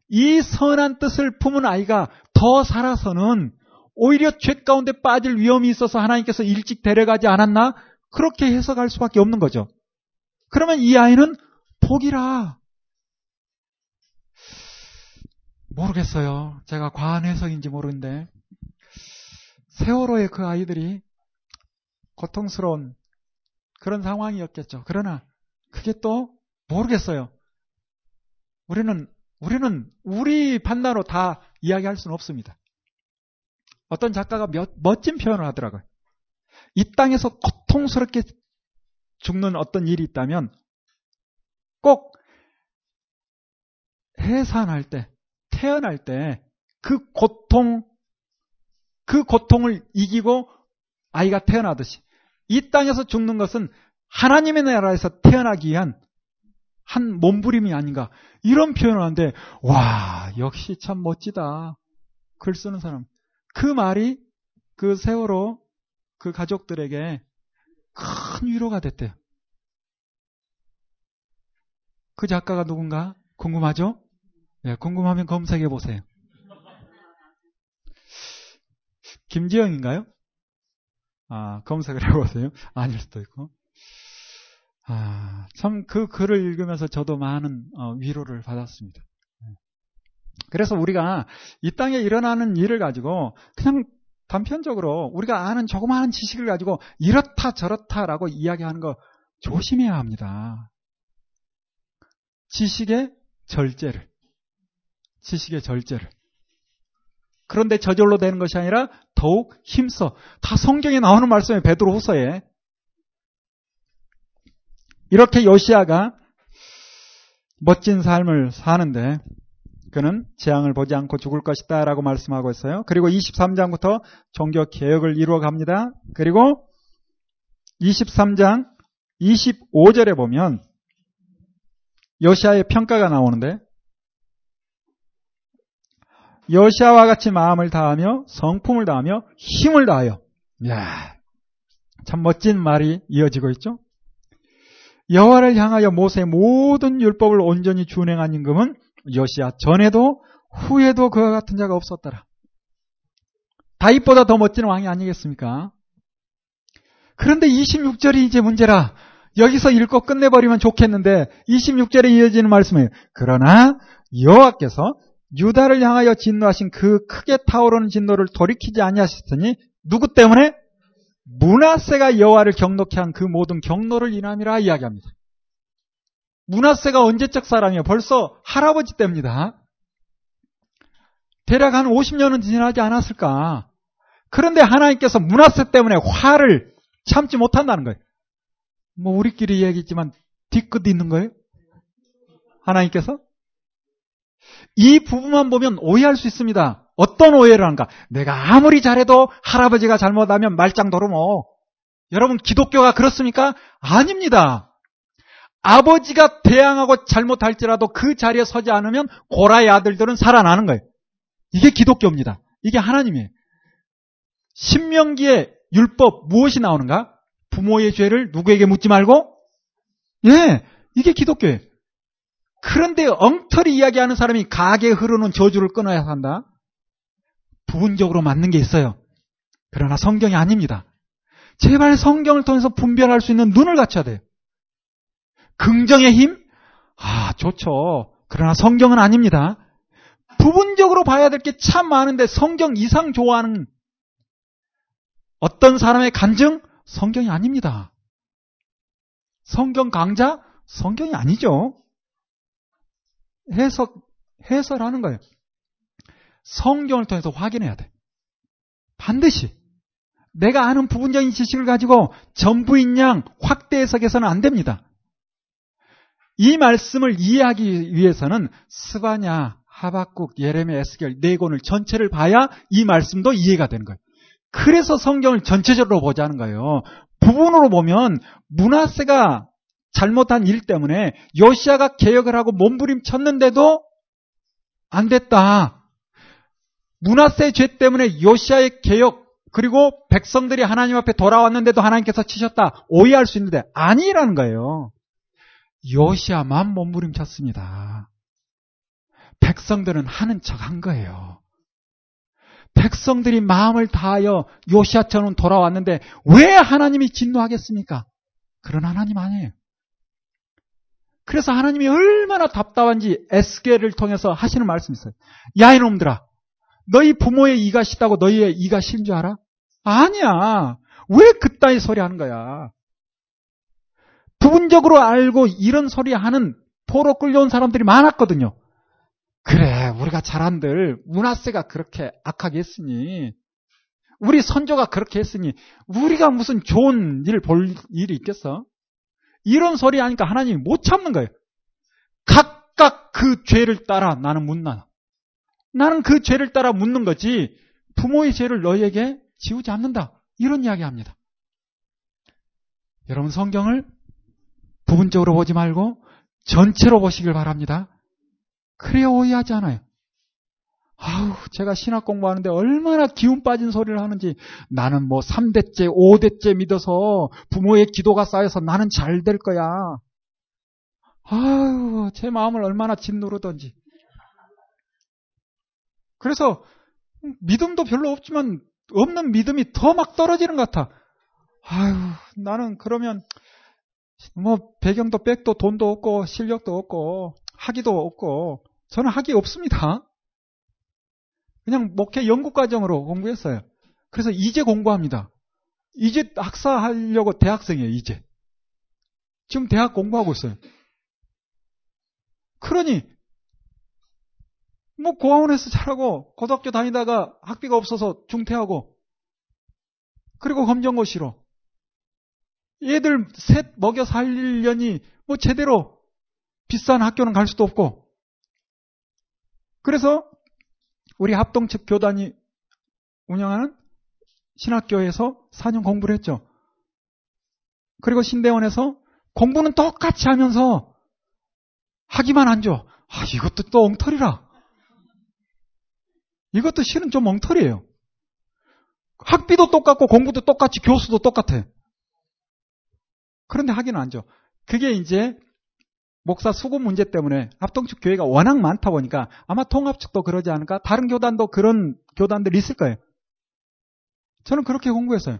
이 선한 뜻을 품은 아이가 더 살아서는 오히려 죄 가운데 빠질 위험이 있어서 하나님께서 일찍 데려가지 않았나? 그렇게 해석할 수밖에 없는 거죠. 그러면 이 아이는 복이라. 모르겠어요. 제가 과한 해석인지 모르는데 세월호의 그 아이들이 고통스러운 그런 상황이었겠죠. 그러나 그게 또 모르겠어요. 우리는 우리는 우리 판단으로 다 이야기할 수는 없습니다. 어떤 작가가 몇, 멋진 표현을 하더라고요. 이 땅에서 고통스럽게 죽는 어떤 일이 있다면 꼭 해산할 때, 태어날 때 그 고통, 그 고통을 이기고 아이가 태어나듯이 이 땅에서 죽는 것은 하나님의 나라에서 태어나기 위한 한 몸부림이 아닌가. 이런 표현을 하는데, 와, 역시 참 멋지다. 글 쓰는 사람. 그 말이 그 세월호 그 가족들에게 큰 위로가 됐대요. 그 작가가 누군가 궁금하죠? 네, 궁금하면 검색해 보세요. 김지영인가요? 아, 검색을 해보세요. 아닐 수도 있고. 아, 참 그 글을 읽으면서 저도 많은 어, 위로를 받았습니다. 네. 그래서 우리가 이 땅에 일어나는 일을 가지고 그냥 단편적으로 우리가 아는 조그마한 지식을 가지고 이렇다 저렇다라고 이야기하는 거 조심해야 합니다. 지식의 절제를. 지식의 절제를. 그런데 저절로 되는 것이 아니라 더욱 힘써. 다 성경에 나오는 말씀에 베드로 후서에 이렇게 요시아가 멋진 삶을 사는데 그는 재앙을 보지 않고 죽을 것이다 라고 말씀하고 있어요. 그리고 23장부터 종교 개혁을 이루어 갑니다. 그리고 23장 25절에 보면 여시아의 평가가 나오는데 여시아와 같이 마음을 다하며 성품을 다하며 힘을 다하여 야, 참 멋진 말이 이어지고 있죠. 여호와를 향하여 모세의 모든 율법을 온전히 준행한 임금은 여시아 전에도 후에도 그와 같은 자가 없었더라. 다윗보다 더 멋진 왕이 아니겠습니까? 그런데 26절이 이제 문제라. 여기서 읽고 끝내버리면 좋겠는데 26절에 이어지는 말씀이에요. 그러나 여호와께서 유다를 향하여 진노하신 그 크게 타오르는 진노를 돌이키지 아니하셨으니 누구 때문에? 문하세가 여호와를 경록케 한 그 모든 경로를 인함이라 이야기합니다. 문하세가 언제적 사람이에요? 벌써 할아버지 때입니다. 대략 한 50년은 지나지 않았을까? 그런데 하나님께서 문하세 때문에 화를 참지 못한다는 거예요. 뭐 우리끼리 얘기했지만 뒤끝 있는 거예요? 하나님께서? 이 부분만 보면 오해할 수 있습니다. 어떤 오해를 하는가? 내가 아무리 잘해도 할아버지가 잘못하면 말짱 도루모. 여러분 기독교가 그렇습니까? 아닙니다. 아버지가 대항하고 잘못할지라도 그 자리에 서지 않으면 고라의 아들들은 살아나는 거예요. 이게 기독교입니다. 이게 하나님이에요. 신명기의 율법 무엇이 나오는가? 부모의 죄를 누구에게 묻지 말고? 예, 이게 기독교예요. 그런데 엉터리 이야기하는 사람이 가게 흐르는 저주를 끊어야 한다. 부분적으로 맞는 게 있어요. 그러나 성경이 아닙니다. 제발 성경을 통해서 분별할 수 있는 눈을 갖춰야 돼요. 긍정의 힘? 아, 좋죠. 그러나 성경은 아닙니다. 부분적으로 봐야 될 게 참 많은데 성경 이상 좋아하는 어떤 사람의 간증? 성경이 아닙니다. 성경 강자? 성경이 아니죠. 해석, 해설하는 거예요. 성경을 통해서 확인해야 돼. 반드시. 내가 아는 부분적인 지식을 가지고 전부인 양 확대 해석해서는 안 됩니다. 이 말씀을 이해하기 위해서는 스바냐, 하박국, 예레미, 에스겔 네 권을 전체를 봐야 이 말씀도 이해가 되는 거예요. 그래서 성경을 전체적으로 보자는 거예요. 부분으로 보면 문하세가 잘못한 일 때문에 요시아가 개혁을 하고 몸부림쳤는데도 안 됐다. 문하세 죄 때문에 요시아의 개혁 그리고 백성들이 하나님 앞에 돌아왔는데도 하나님께서 치셨다. 오해할 수 있는데 아니라는 거예요. 요시아만 몸부림쳤습니다. 백성들은 하는 척 한 거예요. 백성들이 마음을 다하여 요시아처럼 돌아왔는데 왜 하나님이 진노하겠습니까? 그런 하나님 아니에요. 그래서 하나님이 얼마나 답답한지 에스겔을 통해서 하시는 말씀이 있어요. 야 이놈들아 너희 부모의 이가 싫다고 너희의 이가 싫은 줄 알아? 아니야. 왜 그따위 소리 하는 거야? 부분적으로 알고 이런 소리 하는 포로 끌려온 사람들이 많았거든요. 그래, 우리가 잘한들 문하세가 그렇게 악하게 했으니, 우리 선조가 그렇게 했으니, 우리가 무슨 좋은 일 볼 일이 있겠어? 이런 소리 하니까 하나님이 못 참는 거예요. 각각 그 죄를 따라 나는 묻나. 나는 그 죄를 따라 묻는 거지, 부모의 죄를 너희에게 지우지 않는다. 이런 이야기 합니다. 여러분 성경을 부분적으로 보지 말고 전체로 보시길 바랍니다. 그래야 오해하지 않아요. 아우, 제가 신학 공부하는데 얼마나 기운 빠진 소리를 하는지 나는 뭐 3대째, 5대째 믿어서 부모의 기도가 쌓여서 나는 잘 될 거야. 아유, 제 마음을 얼마나 짓누르던지. 그래서 믿음도 별로 없지만 없는 믿음이 더 막 떨어지는 것 같아. 아유, 나는 그러면 뭐 배경도 백도 돈도 없고 실력도 없고 학위도 없고 저는 학위 없습니다. 그냥 목회 연구 과정으로 공부했어요. 그래서 이제 공부합니다. 이제 학사하려고 대학생이에요, 이제. 지금 대학 공부하고 있어요. 그러니 뭐 고아원에서 자라고 고등학교 다니다가 학비가 없어서 중퇴하고 그리고 검정고시로 얘들 셋 먹여 살리려니 뭐 제대로 비싼 학교는 갈 수도 없고 그래서 우리 합동측 교단이 운영하는 신학교에서 4년 공부를 했죠. 그리고 신대원에서 공부는 똑같이 하면서 하기만 안 줘. 아, 이것도 또 엉터리라. 이것도 실은 좀 엉터리예요. 학비도 똑같고 공부도 똑같이 교수도 똑같아. 그런데 하기는 안 줘. 그게 이제 목사 수급 문제 때문에 합동측 교회가 워낙 많다 보니까 아마 통합측도 그러지 않을까? 다른 교단도 그런 교단들이 있을 거예요. 저는 그렇게 공부했어요.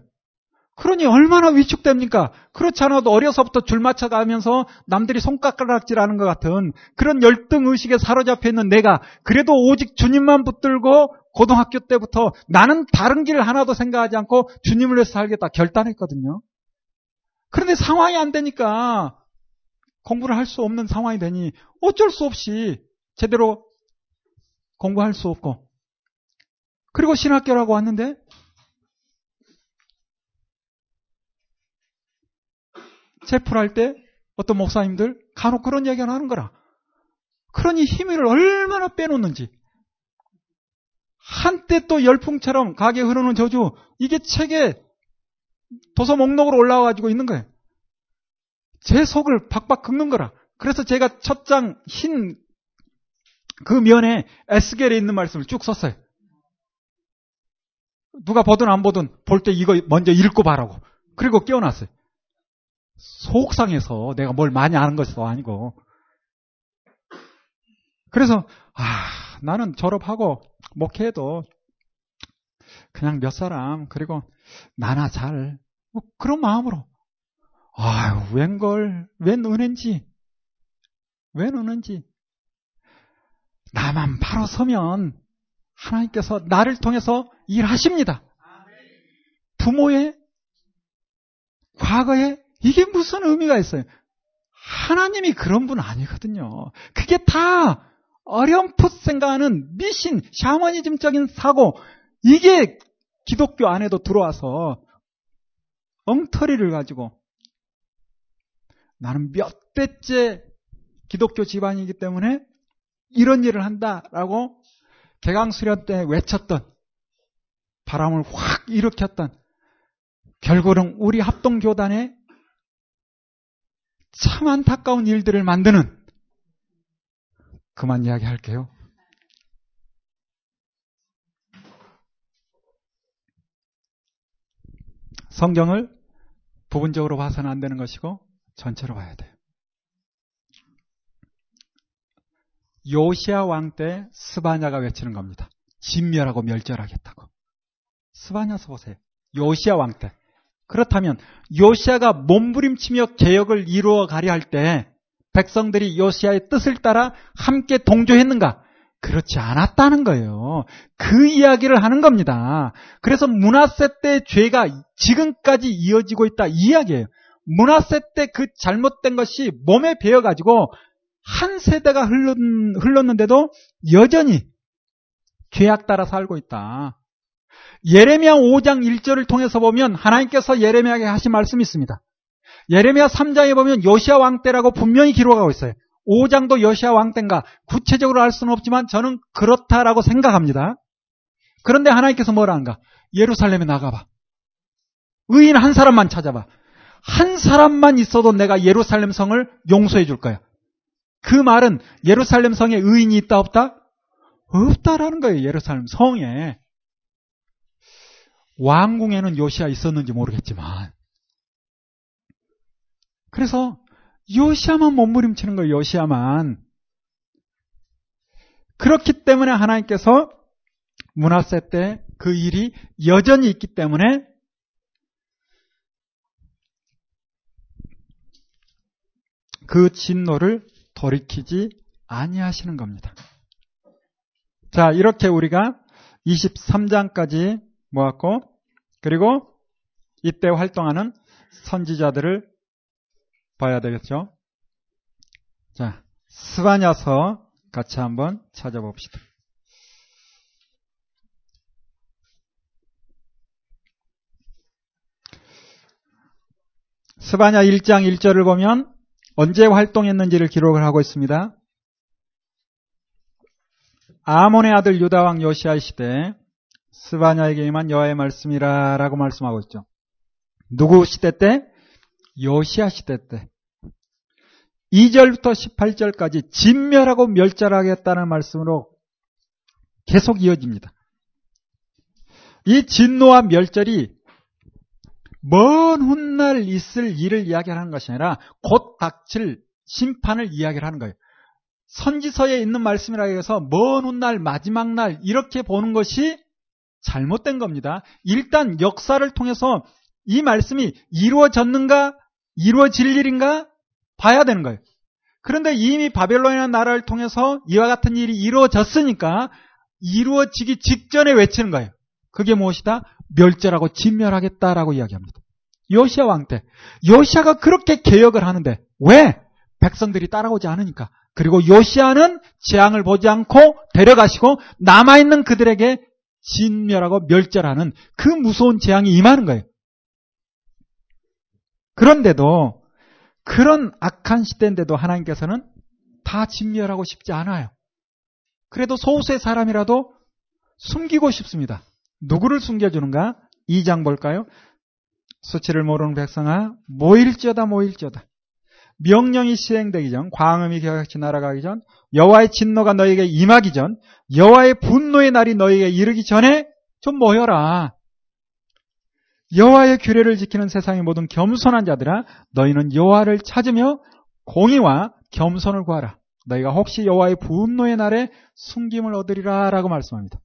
그러니 얼마나 위축됩니까? 그렇지 않아도 어려서부터 줄 맞춰가면서 남들이 손가락질하는 것 같은 그런 열등 의식에 사로잡혀 있는 내가 그래도 오직 주님만 붙들고 고등학교 때부터 나는 다른 길 하나도 생각하지 않고 주님을 위해서 살겠다 결단했거든요. 그런데 상황이 안 되니까 공부를 할 수 없는 상황이 되니 어쩔 수 없이 제대로 공부할 수 없고 그리고 신학교라고 왔는데 체풀할 때 어떤 목사님들 간혹 그런 얘기를 하는 거라. 그러니 힘을 얼마나 빼놓는지. 한때 또 열풍처럼 가게 흐르는 저주, 이게 책에 도서 목록으로 올라와 가지고 있는 거예요. 제 속을 박박 긁는 거라. 그래서 제가 첫 장 흰 그 면에 에스겔에 있는 말씀을 쭉 썼어요. 누가 보든 안 보든 볼 때 이거 먼저 읽고 봐라고. 그리고 깨어났어요. 속상해서 내가 뭘 많이 아는 것도 아니고. 그래서, 아, 나는 졸업하고 목회해도 그냥 몇 사람, 그리고 나나 잘, 뭐 그런 마음으로. 아유, 웬걸, 웬 은혜인지, 웬 은혜인지. 나만 바로 서면 하나님께서 나를 통해서 일하십니다. 부모의 과거에 이게 무슨 의미가 있어요? 하나님이 그런 분 아니거든요. 그게 다 어렴풋 생각하는 미신, 샤머니즘적인 사고, 이게 기독교 안에도 들어와서 엉터리를 가지고 나는 몇 대째 기독교 집안이기 때문에 이런 일을 한다라고 개강 수련 때 외쳤던 바람을 확 일으켰던 결국은 우리 합동교단에 참 안타까운 일들을 만드는 그만 이야기할게요. 성경을 부분적으로 봐서는 안 되는 것이고 전체로 봐야 돼요. 요시아 왕 때 스바냐가 외치는 겁니다. 진멸하고 멸절하겠다고. 스바냐서 보세요. 요시아 왕 때. 그렇다면 요시아가 몸부림치며 개혁을 이루어 가려 할 때 백성들이 요시아의 뜻을 따라 함께 동조했는가? 그렇지 않았다는 거예요. 그 이야기를 하는 겁니다. 그래서 문화세 때 죄가 지금까지 이어지고 있다 이 이야기예요. 문화세 때 그 잘못된 것이 몸에 배어가지고 한 세대가 흘렀는데도 여전히 죄악 따라 살고 있다. 예레미야 5장 1절을 통해서 보면 하나님께서 예레미야에게 하신 말씀이 있습니다. 예레미야 3장에 보면 요시아 왕 때라고 분명히 기록하고 있어요. 5장도 요시아 왕 때인가 구체적으로 알 수는 없지만 저는 그렇다라고 생각합니다. 그런데 하나님께서 뭐라 하는가? 예루살렘에 나가봐. 의인 한 사람만 찾아봐. 한 사람만 있어도 내가 예루살렘 성을 용서해 줄 거야. 그 말은 예루살렘 성에 의인이 있다 없다? 없다라는 거예요. 예루살렘 성에. 왕궁에는 요시아 있었는지 모르겠지만. 그래서 요시아만 몸부림치는 거예요. 요시아만. 그렇기 때문에 하나님께서 문화세 때 그 일이 여전히 있기 때문에 그 진노를 돌이키지 아니하시는 겁니다. 자, 이렇게 우리가 23장까지 모았고, 그리고 이때 활동하는 선지자들을 봐야 되겠죠. 자, 스바냐서 같이 한번 찾아봅시다. 스바냐 1장 1절을 보면 언제 활동했는지를 기록을 하고 있습니다. 아몬의 아들 유다왕 요시아 시대 스바냐에게 임한 여호와의 말씀이라 라고 말씀하고 있죠. 누구 시대 때? 요시아 시대 때. 2절부터 18절까지 진멸하고 멸절하겠다는 말씀으로 계속 이어집니다. 이 진노와 멸절이 먼 훗날 있을 일을 이야기하는 것이 아니라 곧 닥칠 심판을 이야기하는 거예요. 선지서에 있는 말씀이라 해서 먼 훗날 마지막 날 이렇게 보는 것이 잘못된 겁니다. 일단 역사를 통해서 이 말씀이 이루어졌는가 이루어질 일인가 봐야 되는 거예요. 그런데 이미 바벨론이라는 나라를 통해서 이와 같은 일이 이루어졌으니까 이루어지기 직전에 외치는 거예요. 그게 무엇이다? 멸절하고 진멸하겠다라고 이야기합니다. 요시아 왕 때. 요시아가 그렇게 개혁을 하는데 왜? 백성들이 따라오지 않으니까. 그리고 요시아는 재앙을 보지 않고 데려가시고 남아있는 그들에게 진멸하고 멸절하는 그 무서운 재앙이 임하는 거예요. 그런데도 그런 악한 시대인데도 하나님께서는 다 진멸하고 싶지 않아요. 그래도 소수의 사람이라도 숨기고 싶습니다. 누구를 숨겨주는가? 2장 볼까요? 수치를 모르는 백성아 모일지어다 모일지어다. 명령이 시행되기 전 광음이 겨같이 날아가기 전 여호와의 진노가 너에게 임하기 전 여호와의 분노의 날이 너에게 이르기 전에 좀 모여라. 여호와의 규례를 지키는 세상의 모든 겸손한 자들아 너희는 여호와를 찾으며 공의와 겸손을 구하라. 너희가 혹시 여호와의 분노의 날에 숨김을 얻으리라라고 말씀합니다.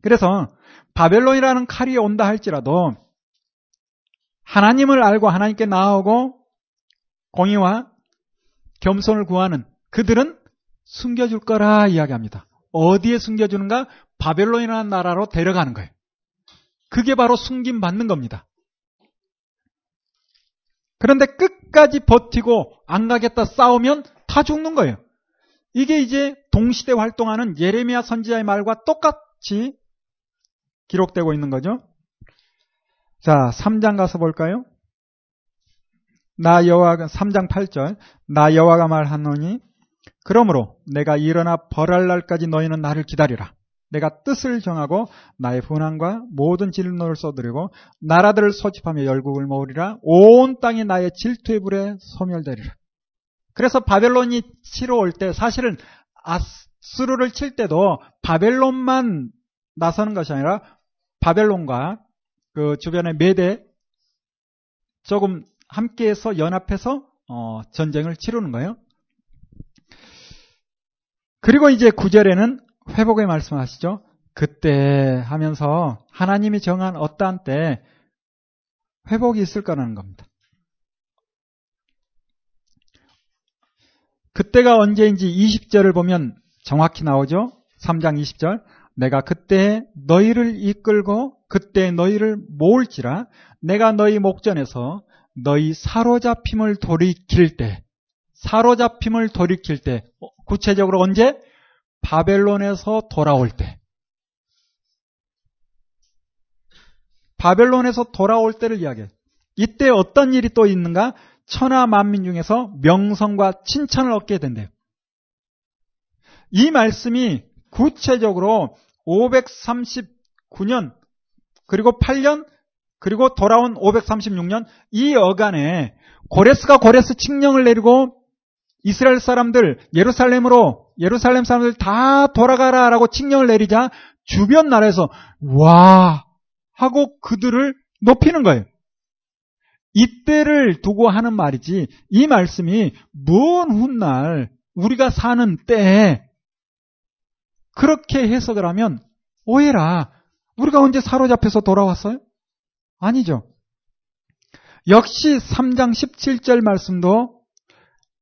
그래서 바벨론이라는 칼이 온다 할지라도 하나님을 알고 하나님께 나아오고 공의와 겸손을 구하는 그들은 숨겨줄 거라 이야기합니다. 어디에 숨겨주는가? 바벨론이라는 나라로 데려가는 거예요. 그게 바로 숨김 받는 겁니다. 그런데 끝까지 버티고 안 가겠다 싸우면 다 죽는 거예요. 이게 이제 동시대 활동하는 예레미야 선지자의 말과 똑같이 기록되고 있는 거죠. 자, 3장 가서 볼까요? 나 여호와가 3장 8절 나 여호와가 말하노니 그러므로 내가 일어나 벌할 날까지 너희는 나를 기다리라. 내가 뜻을 정하고 나의 분함과 모든 진노를 쏟으리고 나라들을 소집하며 열국을 모으리라. 온 땅이 나의 질투의 불에 소멸되리라. 그래서 바벨론이 치러 올 때 사실은 아스루를 칠 때도 바벨론만 나서는 것이 아니라 바벨론과 그 주변의 메대 조금 함께해서 연합해서 어, 전쟁을 치르는 거예요. 그리고 이제 구절에는 회복의 말씀하시죠. 그때 하면서 하나님이 정한 어떠한 때 회복이 있을 거라는 겁니다. 그때가 언제인지 20절을 보면 정확히 나오죠. 3장 20절. 내가 그때 너희를 이끌고 그때 너희를 모을지라 내가 너희 목전에서 너희 사로잡힘을 돌이킬 때 사로잡힘을 돌이킬 때 어, 구체적으로 언제? 바벨론에서 돌아올 때 바벨론에서 돌아올 때를 이야기해요. 이때 어떤 일이 또 있는가? 천하 만민 중에서 명성과 칭찬을 얻게 된대요. 이 말씀이 구체적으로 539년 그리고 8년 그리고 돌아온 536년 이 어간에 고레스가 고레스 칙령을 내리고 이스라엘 사람들 예루살렘으로 예루살렘 사람들 다 돌아가라라고 칙령을 내리자 주변 나라에서 와 하고 그들을 높이는 거예요. 이때를 두고 하는 말이지 이 말씀이 먼 훗날 우리가 사는 때에 그렇게 해석을 하면 오해라. 우리가 언제 사로잡혀서 돌아왔어요? 아니죠. 역시 3장 17절 말씀도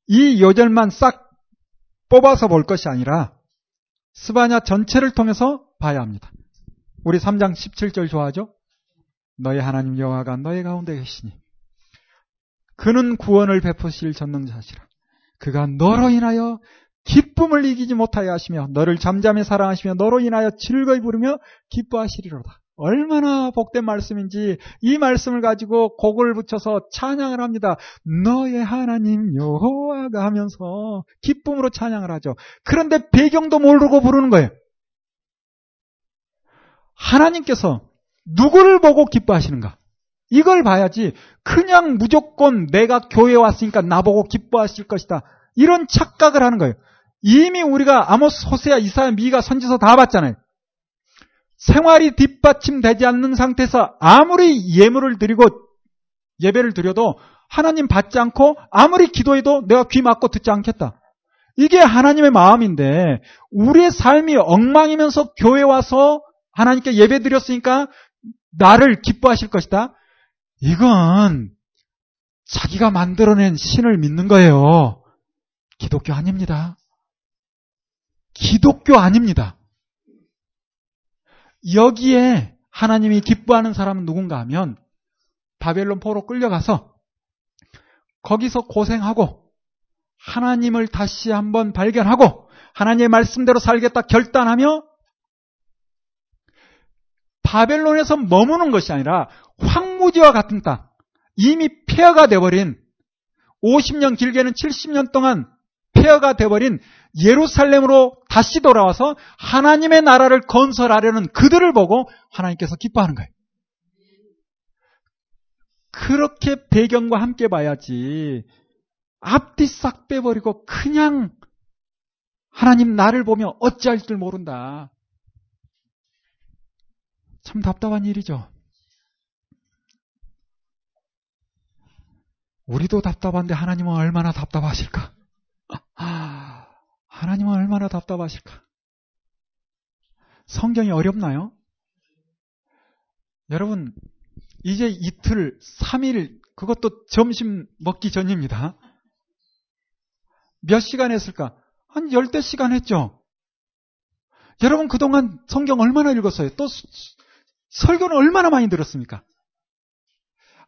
이 요절만 싹 뽑아서 볼 것이 아니라 스바냐 전체를 통해서 봐야 합니다. 우리 3장 17절 좋아하죠? 너의 하나님 여호와가 너의 가운데 계시니 그는 구원을 베푸실 전능자시라. 그가 너로 인하여 기쁨을 이기지 못하여 하시며 너를 잠잠히 사랑하시며 너로 인하여 즐거이 부르며 기뻐하시리로다. 얼마나 복된 말씀인지 이 말씀을 가지고 곡을 붙여서 찬양을 합니다. 너의 하나님 여호와가 하면서 기쁨으로 찬양을 하죠. 그런데 배경도 모르고 부르는 거예요. 하나님께서 누구를 보고 기뻐하시는가? 이걸 봐야지 그냥 무조건 내가 교회에 왔으니까 나보고 기뻐하실 것이다. 이런 착각을 하는 거예요. 이미 우리가 아모스, 호세아, 이사야, 미가 선지서 다 봤잖아요. 생활이 뒷받침되지 않는 상태에서 아무리 예물을 드리고 예배를 드려도 하나님 받지 않고 아무리 기도해도 내가 귀 막고 듣지 않겠다. 이게 하나님의 마음인데 우리의 삶이 엉망이면서 교회 와서 하나님께 예배 드렸으니까 나를 기뻐하실 것이다. 이건 자기가 만들어낸 신을 믿는 거예요. 기독교 아닙니다. 기독교 아닙니다. 여기에 하나님이 기뻐하는 사람은 누군가 하면 바벨론 포로 끌려가서 거기서 고생하고 하나님을 다시 한번 발견하고 하나님의 말씀대로 살겠다 결단하며 바벨론에서 머무는 것이 아니라 황무지와 같은 땅, 이미 폐허가 되어버린 50년 길게는 70년 동안 폐허가 되어버린 예루살렘으로 다시 돌아와서 하나님의 나라를 건설하려는 그들을 보고 하나님께서 기뻐하는 거예요. 그렇게 배경과 함께 봐야지 앞뒤 싹 빼버리고 그냥 하나님 나를 보며 어찌할 줄 모른다. 참 답답한 일이죠. 우리도 답답한데 하나님은 얼마나 답답하실까? 하나님은 얼마나 답답하실까? 성경이 어렵나요? 여러분, 이제 이틀, 3일, 그것도 점심 먹기 전입니다. 몇 시간 했을까? 한 열대 시간 했죠? 여러분 그동안 성경 얼마나 읽었어요? 또 설교는 얼마나 많이 들었습니까?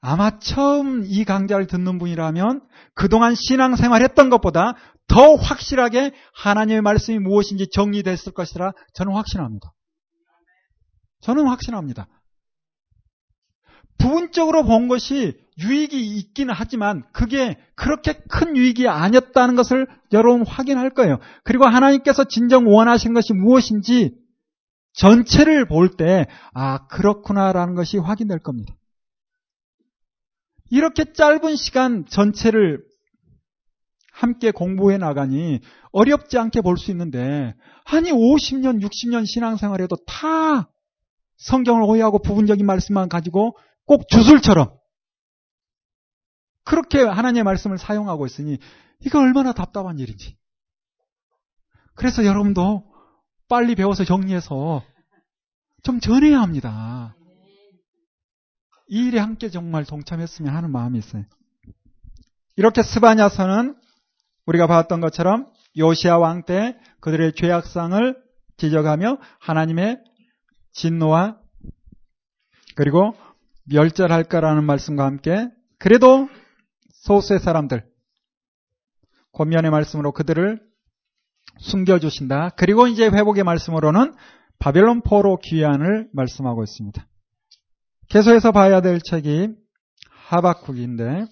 아마 처음 이 강좌를 듣는 분이라면 그동안 신앙생활 했던 것보다 더 확실하게 하나님의 말씀이 무엇인지 정리됐을 것이라 저는 확신합니다. 저는 확신합니다. 부분적으로 본 것이 유익이 있기는 하지만 그게 그렇게 큰 유익이 아니었다는 것을 여러분 확인할 거예요. 그리고 하나님께서 진정 원하신 것이 무엇인지 전체를 볼 때, 아, 그렇구나라는 것이 확인될 겁니다. 이렇게 짧은 시간 전체를 함께 공부해 나가니 어렵지 않게 볼 수 있는데, 아니, 50년, 60년 신앙생활에도 다 성경을 오해하고 부분적인 말씀만 가지고 꼭 주술처럼 그렇게 하나님의 말씀을 사용하고 있으니 이거 얼마나 답답한 일인지. 그래서 여러분도 빨리 배워서 정리해서 좀 전해야 합니다. 이 일에 함께 정말 동참했으면 하는 마음이 있어요. 이렇게 스바냐서는 우리가 봤던 것처럼 요시아 왕 때 그들의 죄악상을 지적하며 하나님의 진노와 그리고 멸절할 거라는 말씀과 함께 그래도 소수의 사람들 권면의 말씀으로 그들을 숨겨주신다. 그리고 이제 회복의 말씀으로는 바벨론 포로 귀환을 말씀하고 있습니다. 계속해서 봐야 될 책이 하박국인데